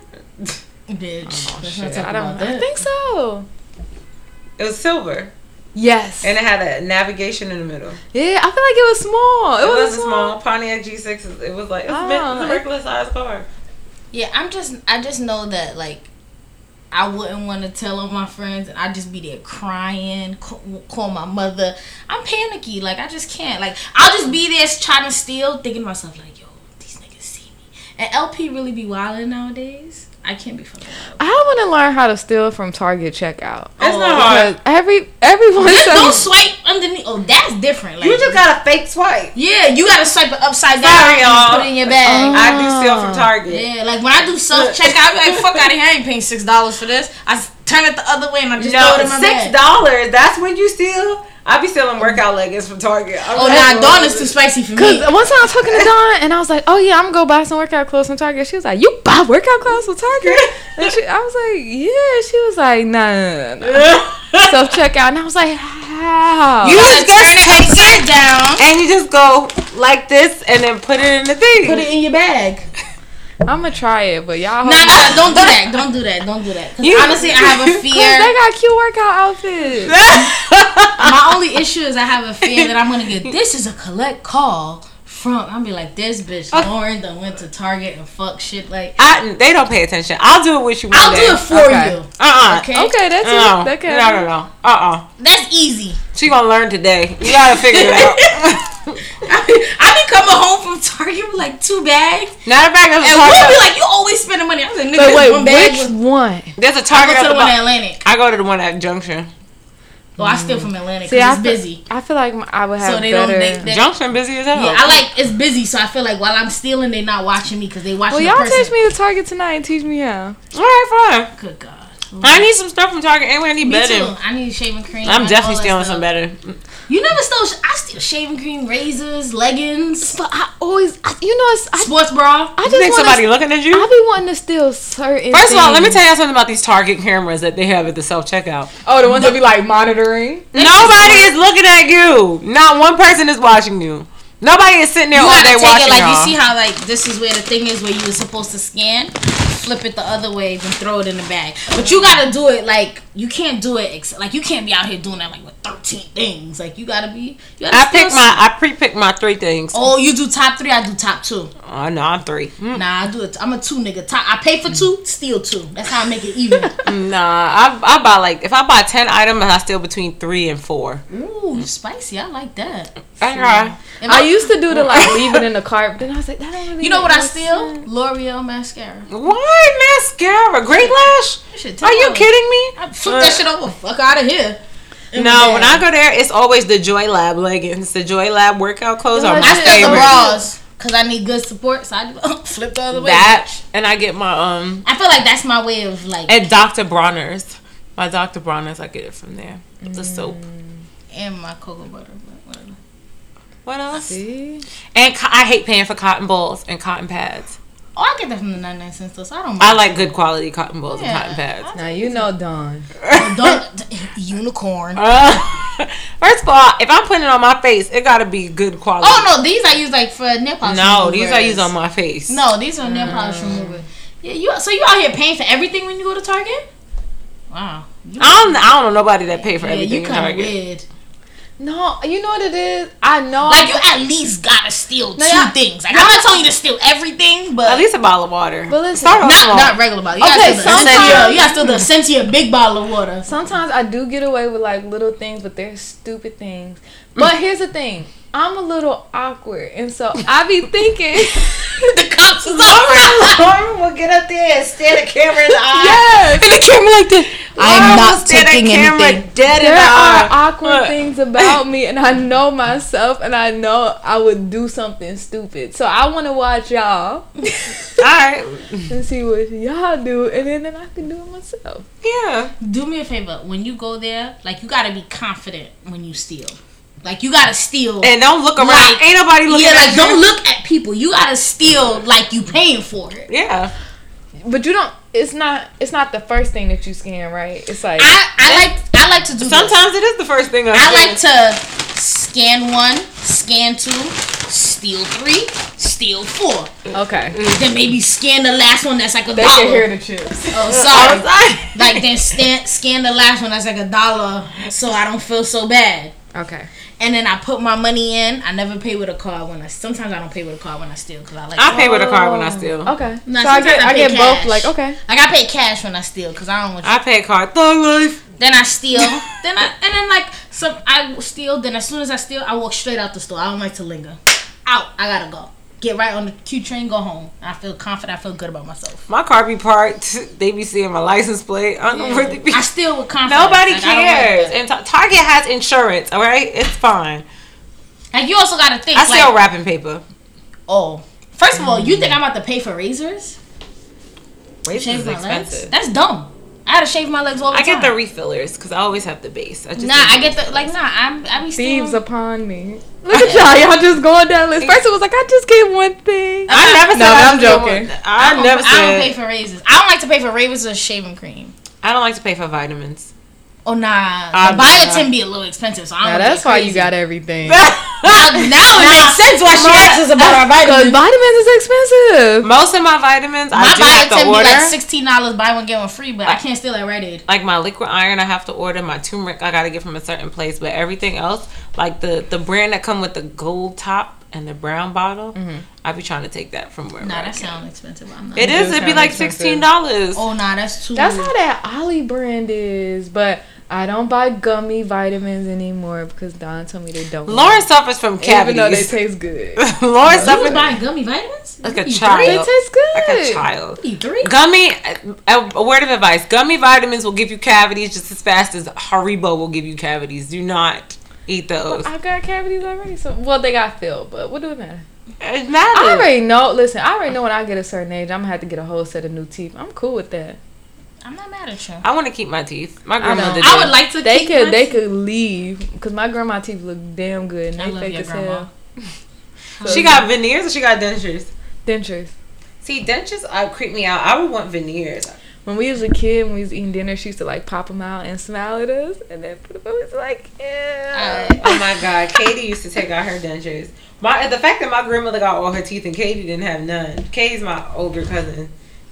Bitch. Oh, Let's Shit, I don't. I think so. It was silver, Yes. and it had a navigation in the middle. yeah, I feel like it was small. It, It, was was a small Pontiac G6. It was like it was, Oh, meant- it was a it- regular size car. Yeah, I'm just. I just know that like. I wouldn't want to tell on my friends, and I'd just be there crying, call, call my mother. I'm panicky, like I just can't. Like I'll just be there trying to steal, thinking to myself like, "Yo, these niggas see me." And LP really be wilding nowadays. I can't be fucking wild. I want to learn how to steal from Target checkout. That's Oh, not hard. Because every everyone Just don't swipe underneath. Oh, that's different. Like, You just got a fake swipe. yeah, you gotta swipe it upside down Sorry, and y'all. put it in your bag. Oh. I do steal from Target. Yeah, like when I do self checkout, I be like, fuck out of here, I ain't paying six dollars for this. I turn it the other way and I just no, throw it in my six bag. dollars. That's when you steal. I be selling workout leggings from Target. I'm Oh like, nah, Dawn is too spicy for me. Cause me. one time I was talking to Dawn and I was like, "Oh yeah, I'm gonna go buy some workout clothes from Target." She was like, "You buy workout clothes from Target?" and she, I was like, "Yeah." She was like, "Nah, nah, nah, nah." self checkout," and I was like, "How?" You gotta just get turn it take upside it down. and you just go like this and then put it in the thing. Put it in your bag. I'm gonna try it, but y'all. Nah, nah, don't do that. Don't do that. Don't do that. 'Cause You- honestly, I have a fear. they got cute workout outfits. My only issue is I have a fear that I'm gonna get. This is a collect call from. I'll be like, this bitch Lauren done went to Target and fuck shit. Like, I, they don't pay attention. I'll do it with you. One I'll day. do it for Okay. you. Uh-uh. Okay. Okay, that's No, it. That can no, no, no. Uh-uh. That's easy. She gonna learn today. You gotta figure it out. I be, I be coming home from Target with like two bags. Not a bag of And we'll be like, you always spending money. I was like, nigga, But this wait, one bag which was- one? There's a Target go to the the one in. Atlantic. I go to the one at Junction. Well, I steal from Atlantic See, because I it's feel, busy. I feel like I would have So they better. don't. They, they, Junction busy as hell. yeah, I like it's busy, so I feel like while I'm stealing, they're not watching me because they watching well, the y'all person. teach me the Target tonight and teach me how. All right, fine. Good God. I need some stuff from Target anyway. I need Me better. too. I need shaving cream. I'm definitely stealing stuff. some better. You never stole. I steal shaving cream, razors, leggings, But I always, I, you know, it's, I, sports bra. I You just think want somebody to. looking at you. I be wanting to steal certain. First of all, let me tell you something about these Target cameras that they have at the self checkout. Oh, the ones that be like monitoring. Nobody is looking at you. Not one person is watching you. Nobody is sitting there You all day watching it like y'all. you see how like this is where the thing is where you were supposed to scan, flip it the other way, then throw it in the bag. But you gotta do it like you can't do it ex- like you can't be out here doing that like with thirteen things. Like you gotta be. You gotta I pick my, I pre-pick my three things. Oh, you do top three. I do top two. Oh no, I'm three. Mm. Nah, I do it. I'm a two nigga. Top. I pay for two, steal two. That's how I make it even. Nah, I, I buy like if I buy ten items, I steal between three and four. Ooh, spicy. I like that. I try. If I used to do the like leave it in the cart, but then I was like, that don't really. You know what I no steal? sense. L'Oreal mascara. Why mascara? Great lash? That shit Are you $10. kidding me? I flip that shit over. Fuck out of here. No, when I go there, it's always the Joy Lab leggings. The Joy Lab workout clothes are Yeah, my I steal the favorite. bras because I need good support. So I flip the other way. That and I get my um I feel like that's my way of like at Dr. Bronner's. My Dr. Bronner's, I get it from there. The soap. and my cocoa butter. But whatever. What else? See? And co- I hate paying for cotton balls and cotton pads. Oh, I get that from the 99 cent store, so I don't mind. I like good quality cotton balls Yeah. and cotton pads. Now you know Dawn. Don't, unicorn. Uh, first of all, if I'm putting it on my face, it gotta be good quality. Oh no, these I use like for nail polish. No, these I removers. use on my face. No, these are nail polish remover. Yeah, you. So you out here paying for everything when you go to Target? Wow. You, I don't. I don't know nobody that pay for yeah, everything. you in kind of Target. weird. No, you know what it is. I know. Like you at least gotta steal two yeah. things. Like I'm not telling you to steal everything, but At least a bottle of water. But listen, Start not not regular bottle. You Okay, gotta steal sometimes- You gotta steal the Essentia big bottle of water. Sometimes I do get away with like little things, but they're stupid things. But here's the thing. I'm a little awkward, and so I be thinking, the cops is over. Lauren will get up there and stare the camera in the eye. yes, And the camera like this. I am not taking the camera anything. Dead in there the are eye. awkward Look. things about me, and I know myself, and I know I would do something stupid. So I want to watch y'all All right. and see what y'all do, and then, then I can do it myself. Yeah. Do me a favor. When you go there, like you gotta be confident when you steal. Like you gotta steal. And don't look around. Like, Ain't nobody looking yeah, at like you. don't look at people. You gotta steal like you paying for it. Yeah. But you don't. It's not. It's not the first thing that you scan, right? It's like I, I like I like to do this. Sometimes it is the first thing I, I see. like to scan one, scan two, steal three, steal four. okay. Mm-hmm. Then maybe scan the last one that's like a They can hear the chips. Oh, I sorry. like- like then scan, scan the last one that's like a dollar so I don't feel so bad. Okay. And then I put my money in. I never pay with a card when I. Sometimes I don't pay with a card when I steal because I like. I pay with a card when I oh. steal. Okay. No, so I get I I, pay get both. Like okay. Like I pay cash when I steal because I don't want. You. I pay a card. Thug life. Then I steal. then I and then like some I steal. Then as soon as I steal, I walk straight out the store. I don't like to linger. Out. I gotta go. Get right on the Q train. Go home. I feel confident. I feel good about myself. My car be parked. They be seeing my license plate. I don't really be. I steal with confidence. Nobody Like, I like cares. and Ta- Target has insurance. All right, it's fine. Like you also gotta think. I like, sell wrapping paper. Oh, first of all, you think mm-hmm. I'm about to pay for razors? Razors Shave is my legs? expensive. That's dumb. I gotta shave my legs all the I time. I get the refillers because I always have the base. I just Nah, I get the like. Nah, I'm. I be Thieves stealing. upon me. Look at y'all. Y'all just going down the list. First it was like I just get one thing. Uh, I never said No, I I'm was doing joking. one. I, don't- never I don't pay for razors. I don't like to pay for razors or shaving cream. I don't like to pay for vitamins. Oh nah, Ah, the nah. biotin be a little expensive, so I don't. Now that's why crazy. you got everything. Now, now it makes sense why she asks us about our Because vitamins. vitamins is expensive. Most of my vitamins My I do have to biotin be order. like sixteen dollars, buy one get one free, but I can't steal at Rite Aid. like my liquid iron I have to order, my turmeric I gotta get from a certain place, but everything else, like the the brand that come with the gold top and the brown bottle, mm-hmm. I be trying to take that from where. Nah, that can. sounds expensive. I'm not. It is. It'd be like expensive. sixteen dollars. Oh nah, that's too. That's how that Olly brand is. But I don't buy gummy vitamins anymore because Don told me they don't. Lauren suffers from cavities. even though they taste good. Lauren You was suffers buying gummy vitamins? like a You child. They taste good. Like a child. You three? Gummy, a, a word of advice: gummy vitamins will give you cavities just as fast as Haribo will give you cavities. Do not eat those. I've got cavities already. So well, they got filled, but what do it matter? It I already know. Listen, I already know when I get a certain age, I'm gonna have to get a whole set of new teeth. I'm cool with that. I'm not mad at you. I want to keep my teeth. My I grandmother. don't. did. I would like to. They keep could my they teeth. could leave because my grandma teeth look damn good and I they love fake your as grandma. hell. She got veneers or she got dentures. dentures. See, dentures uh, creep me out. I would want veneers. When we was a kid, when we was eating dinner, she used to like pop them out and smile at us, and then put them. It was like, yeah. Oh, Alright. Oh my god, Katie used to take out her dentures. My the fact that my grandmother got all her teeth and Katie didn't have none. Katie's my older cousin,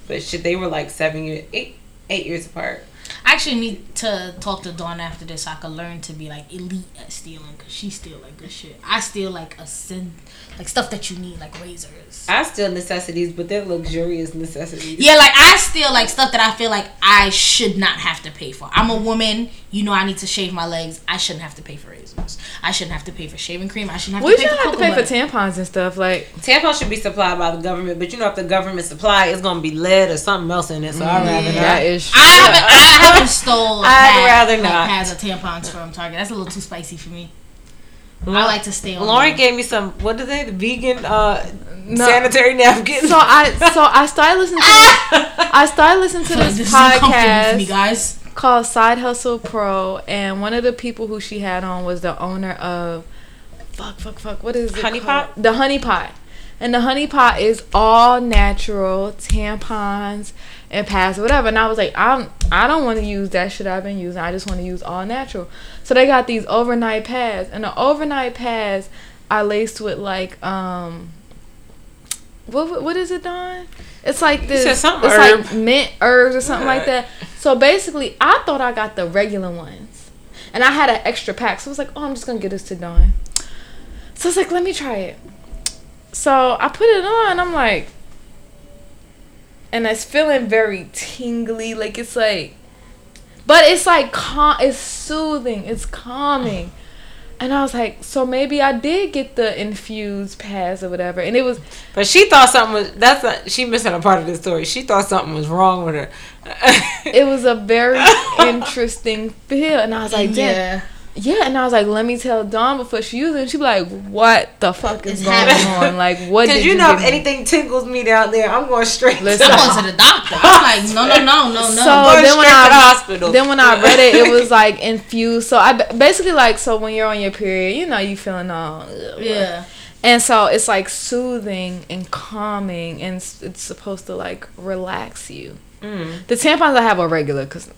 but shit, they were like seven years, eight, eight years apart. I actually need to talk to Dawn after this so I could learn to be like elite at stealing because she steal like good shit. I steal like a sin, like stuff that you need, like razors. I still necessities, but they're luxurious necessities. Yeah, like I steal like stuff that I feel like I should not have to pay for. I'm a woman, you know I need to shave my legs. I shouldn't have to pay for razors. I shouldn't have to pay for shaving cream. I shouldn't have We to pay shouldn't for have to pay cocoa for tampons and stuff. Like, Tampons should be supplied by the government, but you know if the government supply, it's gonna be lead or something else in it. So I'd rather mm, not. that is. I haven't, I haven't stole. a I'd pad- rather like, not. Pads of tampons from Target. That's a little too spicy for me. I like to stay on. Lauren the- gave me some. What are they? The vegan uh, No. sanitary napkins. So I so I started listening to this, I started listening to This this is uncomfortable for me, podcast guys. called Side Hustle Pro, and one of the people who she had on was the owner of fuck fuck fuck what is it Honey called? Pot? The Honey Pot, and the Honey Pot is all natural tampons and pads or whatever. And I was like, I'm I don't want to use that shit I've been using. I just want to use all natural. So they got these overnight pads, and the overnight pads are laced with like um. What what is it, Dawn? It's like this. it's herb. like mint herbs or something like that. So basically, I thought I got the regular ones, and I had an extra pack. So I was like, oh, I'm just gonna get this to Dawn. So I was like, let me try it. So I put it on. I'm like, and it's feeling very tingly. Like it's like, but it's like calm. It's soothing. It's calming. And I was like, so maybe I did get the infused pads or whatever. And it was But she thought something was. That's not, she missing a part of the story. She thought something was wrong with her. it was a very interesting feel. And I was like, damn. yeah. Yeah, and I was like, let me tell Dawn before she uses it. She'd be like, what the fuck is going on? Like, what Because did you you know, give if me? anything tickles me down there, I'm going straight. Listen. I'm going to the doctor. I'm like, no, no, no, no, no. So Going then when straight to the I hospital. then when I read it, it was like infused. So I basically like so when you're on your period, you know, you feeling all ugh. yeah. and so it's like soothing and calming, and it's, it's supposed to like relax you. Mm. The tampons I have are regular because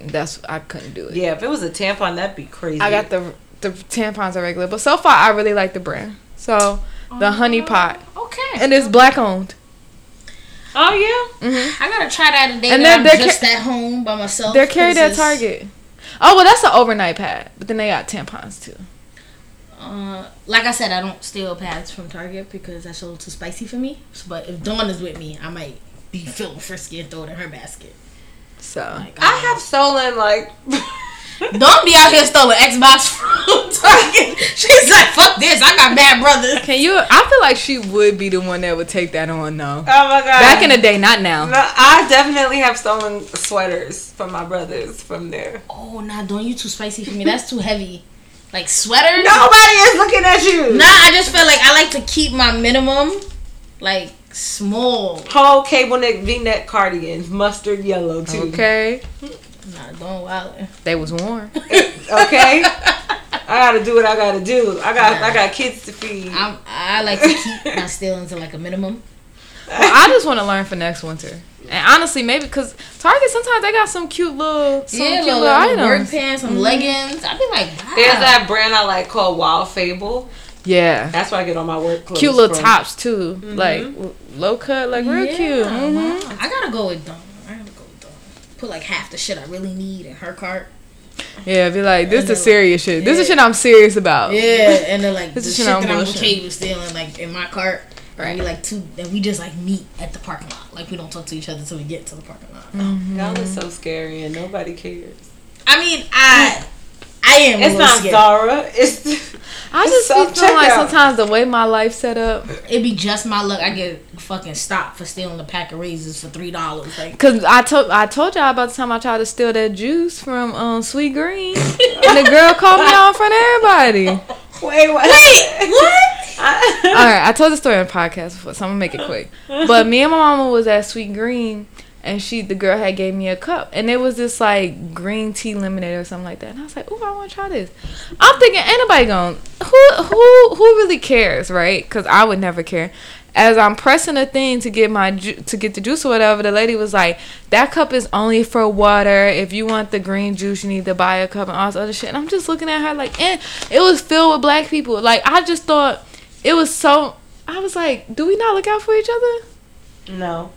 that's I couldn't do it. Yeah, if it was a tampon, that'd be crazy. I got the the tampons are regular, but so far I really like the brand. So the honey pot, Okay. and it's black owned. Oh yeah. hmm I gotta try that a day And that they're- they're just ca- at home by myself. They're carried at Target. Oh well, that's an overnight pad, but then they got tampons too. Uh, like I said, I don't steal pads from Target because that's a little too spicy for me. But if Dawn is with me, I might be feeling frisky and throw it in her basket. So oh Like, I have stolen like. Don't be out here stealing Xbox from Target. She's like, fuck this. I got bad brothers. can you? I feel like she would be the one that would take that on though. Oh my god. Back in the day, not now. No, I definitely have stolen sweaters from my brothers from there. Oh, nah, Dawn, you too spicy for me. That's too heavy. Like sweaters? Nobody is looking at you. Nah, I just feel like I like to keep my minimum like small. Whole cable neck V-neck cardigans, mustard yellow too. Okay, Nah, don't wild. they was worn. Okay. I gotta do what I gotta do. I got I got kids to feed. I'm, I like to keep my stealing to like a minimum. Well, I just want to learn for next winter. And honestly, maybe because Target sometimes they got some cute little, some yeah, cute little, little, little work items. pants, some mm-hmm. leggings. I'd be like, wow. There's that brand I like called Wild Fable. Yeah, That's where I get all my work clothes. cute little from. tops too, like low cut, like real Yeah, cute. hmm wow. I gotta go with Dawn. I gotta go with Dawn. Put like half the shit I really need in her cart. Yeah, be like, this is the then, serious shit. This is shit I'm serious about. Yeah, and then like This the is shit shit I'm that I'm bullshitting. okay with stealing like in my cart. Right. And we like two, and we just like meet at the parking lot. Like we don't talk to each other until we get to the parking lot. Y'all is so scary and nobody cares. I mean, I, I am. It's little not scared. Zara. It's I just be Self feeling like checkout. sometimes the way my life set up, It be just my luck. I get fucking stopped for stealing a pack of raisins for three dollars. Like cause I told I told y'all about the time I tried to steal that juice from um Sweetgreen, and the girl called me out in front of everybody. wait, what? Wait, what? All right, I told the story on the podcast before, so I'm gonna make it quick. But me and my mama was at Sweetgreen, and she the girl had gave me a cup and it was this like green tea lemonade or something like that. And i was like oh i want to try this. I'm thinking ain't nobody going who who who really cares right? Because i would never care. As i'm pressing a thing to get my ju- to get the juice or whatever the lady was like that cup is only for water. If you want the green juice you need to buy a cup and all this other shit. And i'm just looking at her like and it was filled with black people. Like i just thought it was so i was like do we not look out for each other? No,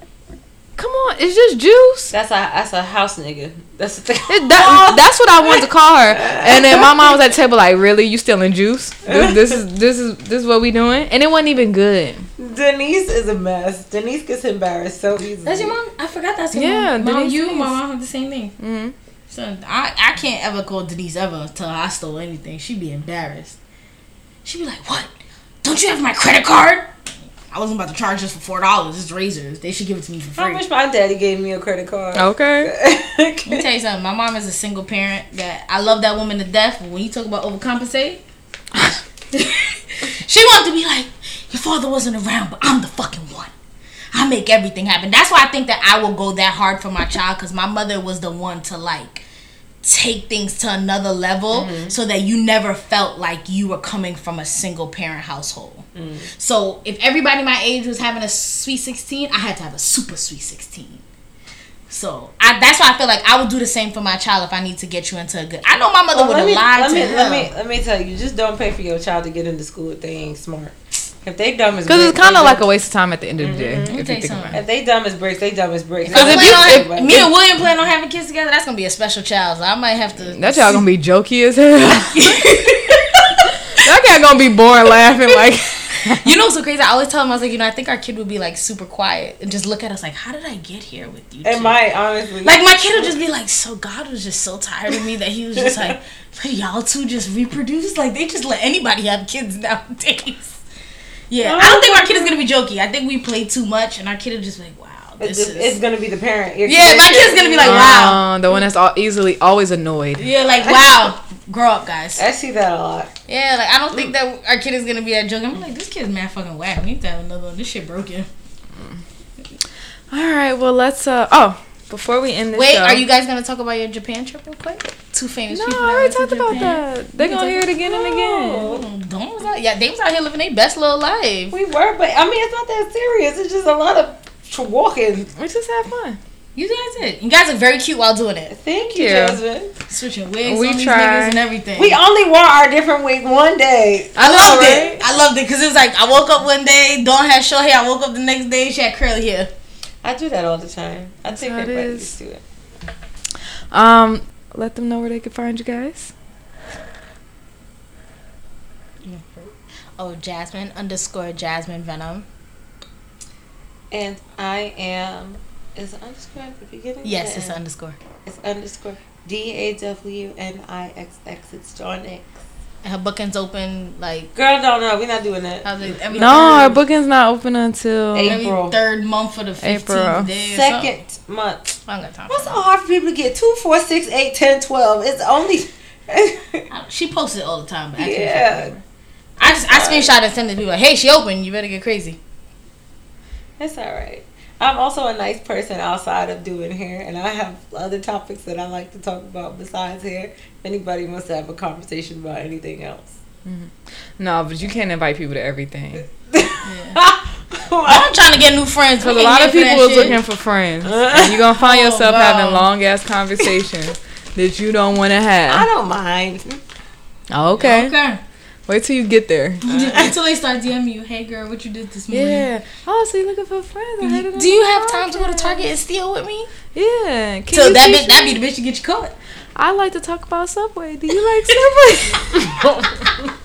come on it's just juice that's a that's a house nigga. That's the thing. that, that's what I wanted to call her. And then my mom was at the table like, "Really, you stealing juice? This, this is this is this is what we doing?" And it wasn't even good. Denise is a mess. Denise gets embarrassed so easily. That's your mom? I forgot that's your Yeah, mom. Mom, Denise you, is. my mom have the same name. hmm So I, I can't ever call Denise ever till I stole anything. She'd be embarrassed. She'd be like, "What? Don't you have my credit card?" I wasn't about to charge this for four dollars. It's razors. They should give it to me for I free. wish my daddy gave me a credit card. Okay. Let me tell you something. My mom is a single parent. That I love that woman to death. But when you talk about overcompensate, she wanted to be like, "Your father wasn't around, but I'm the fucking one. I make everything happen." That's why I think that I will go that hard for my child because my mother was the one to like take things to another level mm-hmm. so that you never felt like you were coming from a single parent household. Mm. So if everybody my age was having a sweet 16, I had to have a super sweet 16. So I, that's why I feel like I would do the same for my child if I need to get you into a good. I know my mother Oh, would have lied let to me, her. let me let me tell you, just don't pay for your child to get into school if they ain't smart. If they dumb as Because it's kind they of like a dumb- waste of time at the end of the mm-hmm. day. Let me If you you think about it. If they dumb as bricks, they dumb as bricks. Because I if you- if- me and William plan on having kids together, that's gonna be a special child. So I might have to. That y'all gonna be jokey as hell. that cat gonna be born laughing like. You know what's so crazy? I always tell him I was like, you know, I think our kid would be like super quiet and just look at us like, how did I get here with you? It two?" might honestly. Like my kid would just be like, so God was just so tired of me that he was just like, but y'all two just reproduce. Like they just let anybody have kids nowadays. Yeah, I don't think our kid is gonna be jokey. I think we play too much, and our kid is just like, wow, it's, this just, is. it's gonna be the parent. Your yeah, kid- my kid's gonna be like, wow. Uh, the one that's all easily always annoyed. Yeah, like wow, grow up, guys. I see that a lot. Yeah, like I don't think that our kid is gonna be that joke. I'm like, this kid's mad fucking whack. We need to have another one. This shit broken. All right, well let's. uh Oh, before we end this Wait, show, are you guys gonna talk about your Japan trip real quick? Two famous No, people. I already talked about that. They're gonna hear it again and again. Oh. Dawn was out. Yeah, they was out here living their best little life. We were, but I mean, it's not that serious. It's just a lot of tr- walking. We just have fun. You guys did. You guys look very cute while doing it. Thank you, Yeah. Jasmine. Switching wigs We on these niggas and everything. We only wore our different wigs one day. I loved right? it. I loved it because it was like I woke up one day, Dawn had short hair. I woke up the next day, she had curly hair. I do that all the time. I think how it everybody is. used to it. Um, let them know where they can find you guys. Oh, Jasmine underscore Jasmine Venom. And I am. Is it underscore at the beginning? Yes, it's underscore. It's underscore D A W N I X X. It's John X. And her bookings open like Girl, no, no, we're not doing that. I was like, every No, our booking's not open until. Eight. every third month for the fifteenth April. day. or something. Second month. I don't got time. What's so hard for people to get? Two, four, six, eight, ten, twelve. It's only. She posts it all the time. But I can't yeah. I just I screenshot and send it to people like, hey, she open. You better get crazy. It's all right. I'm also a nice person outside of doing hair, and I have other topics that I like to talk about besides hair. If anybody wants to have a conversation about anything else. Mm-hmm. No, but you can't invite people to everything. I'm trying to get new friends. Because a lot of here for that people is looking for friends. and you're going to find Oh, yourself wow. having long ass conversations that you don't want to have. I don't mind. Okay. Okay. Wait till you get there. Uh, until they start DMing you, hey girl, what you did this morning? Yeah. Oh, so you're looking for friends. I heard Do you have time to go to. Target and steal with me? Yeah. Can So that teach bitch, that me? be the bitch to get you caught. I like to talk about Subway. Do you like Subway?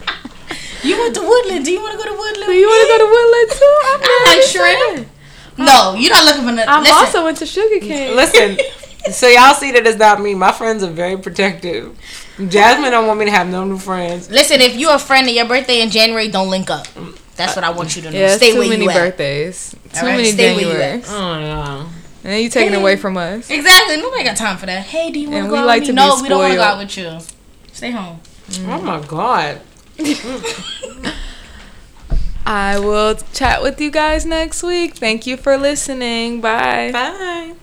You went to Woodland. Do you want to go to Woodland? Do you want to go to Woodland too? I'm I not like shrimp. No, you're not looking for nothing. I'm Listen, also into sugar cane. Listen, so y'all see that it's not me. My friends are very protective. Jasmine don't want me to have no new friends. listen. If you're a friend and your birthday in January, don't link up. That's what I want you to know. Yeah, Stay too where many you at. birthdays. Too Alright, many stay where you January. at. Oh no. And then you taking it away from us. Exactly. Nobody got time for that. Hey, do you want to we go out like with to me? be No, we don't want to go out with you. Stay home. Oh my god. I will chat with you guys next week. Thank you for listening. Bye. Bye.